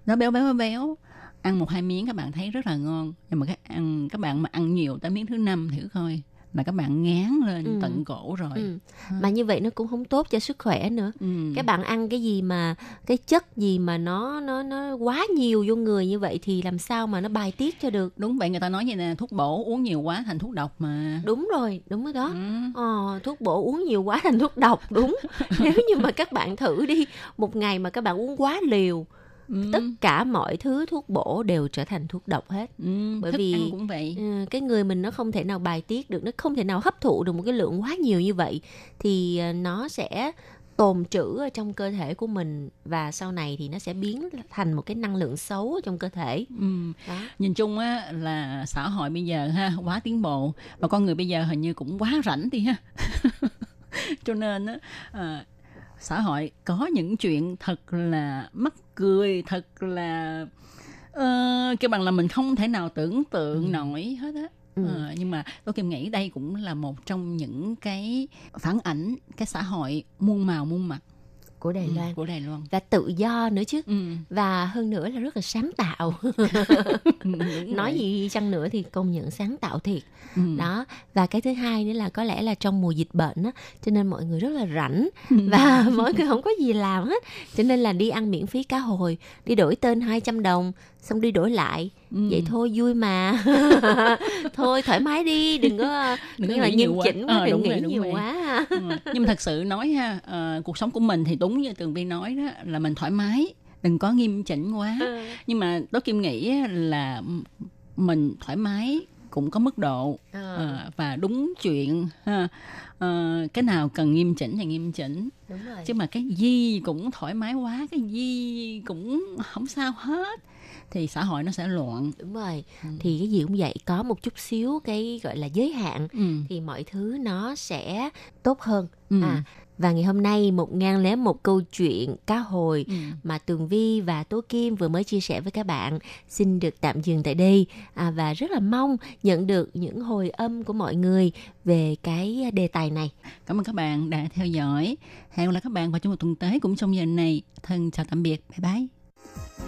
nó béo béo béo béo ăn một hai miếng các bạn thấy rất là ngon nhưng mà các ăn các bạn mà ăn nhiều tới miếng thứ năm thử coi là các bạn ngán lên Ừ. tận cổ rồi Ừ. mà như vậy nó cũng không tốt cho sức khỏe nữa ừ. các bạn ăn cái gì mà cái chất gì mà nó nó nó quá nhiều vô người như vậy thì làm sao mà nó bài tiết cho được đúng vậy người ta nói vậy nè thuốc bổ uống nhiều quá thành thuốc độc mà đúng rồi đúng rồi đó ừ. Ờ, thuốc bổ uống nhiều quá thành thuốc độc đúng nếu như mà các bạn thử đi một ngày mà các bạn uống quá liều Ừ. tất cả mọi thứ thuốc bổ đều trở thành thuốc độc hết Ừ. bởi vì- ăn cũng vậy Ừ, cái người mình nó không thể nào bài tiết được nó không thể nào hấp thụ được một cái lượng quá nhiều như vậy thì ờ, nó sẽ tồn trữ ở trong cơ thể của mình và sau này thì nó sẽ biến thành một cái năng lượng xấu trong cơ thể ừ. đó nhìn chung á là xã hội bây giờ ha quá tiến bộ và con người bây giờ hình như cũng quá rảnh đi ha cho nên á à, xã hội có những chuyện thật là mắc cười thật là uh, cái bằng là mình không thể nào tưởng tượng nổi hết á. Ừ. Ờ, nhưng mà tôi kim nghĩ đây cũng là một trong những cái phản ảnh cái xã hội muôn màu muôn mặt của Đài ừ, Loan. của Đài Loan. Và tự do nữa chứ. Ừ. và hơn nữa là rất là sáng tạo. Đúng nói gì chăng nữa thì công nhận sáng tạo thiệt. Ừ. đó. Và cái thứ hai nữa là có lẽ là trong mùa dịch bệnh á cho nên mọi người rất là rảnh. Và mọi người không có gì làm hết. Cho nên là đi ăn miễn phí cá hồi đi đổi tên 200 đồng xong đi đổi lại Ừ. vậy thôi vui mà thôi thoải mái đi đừng có Đừng có là nghiêm quá. chỉnh quá Ờ, đừng nghĩ rồi, nhiều rồi. quá Ừ. nhưng mà thật sự nói ha ờ, cuộc sống của mình thì đúng như tường vi nói đó là mình thoải mái đừng có nghiêm chỉnh quá Ừ. nhưng mà tố kim nghĩ là mình thoải mái cũng có mức độ Ờ, ờ, và đúng chuyện ha Ờ, cái nào cần nghiêm chỉnh thì nghiêm chỉnh đúng rồi chứ mà cái gì cũng thoải mái quá cái gì cũng không sao hết thì xã hội nó sẽ loạn đúng rồi Ừ. thì cái gì cũng vậy có một chút xíu cái gọi là giới hạn ừ. thì mọi thứ nó sẽ tốt hơn Ừ. à và ngày hôm nay một ngàn lẻ một câu chuyện cá hồi Ừ. mà Tường Vi và Tố Kim vừa mới chia sẻ với các bạn xin được tạm dừng tại đây à, và rất là mong nhận được những hồi âm của mọi người về cái đề tài này. Cảm ơn các bạn đã theo dõi. Hẹn gặp lại các bạn vào trong một tuần tới cũng trong giờ này. Thân chào tạm biệt. Bye bye.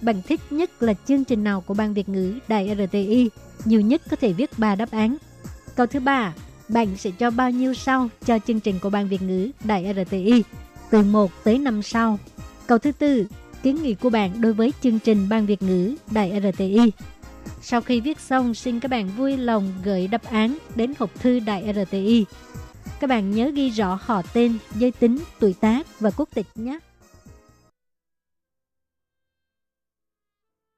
bạn thích nhất là chương trình nào của ban Việt ngữ Đài RTI? Nhiều nhất có thể viết 3 đáp án. Câu thứ ba, bạn sẽ cho bao nhiêu sao cho chương trình của ban Việt ngữ Đài RTI? Từ 1 tới 5 sao. Câu thứ tư, kiến nghị của bạn đối với chương trình ban Việt ngữ Đài RTI. Sau khi viết xong, xin các bạn vui lòng gửi đáp án đến hộp thư Đài RTI. Các bạn nhớ ghi rõ họ tên, giới tính, tuổi tác và quốc tịch nhé.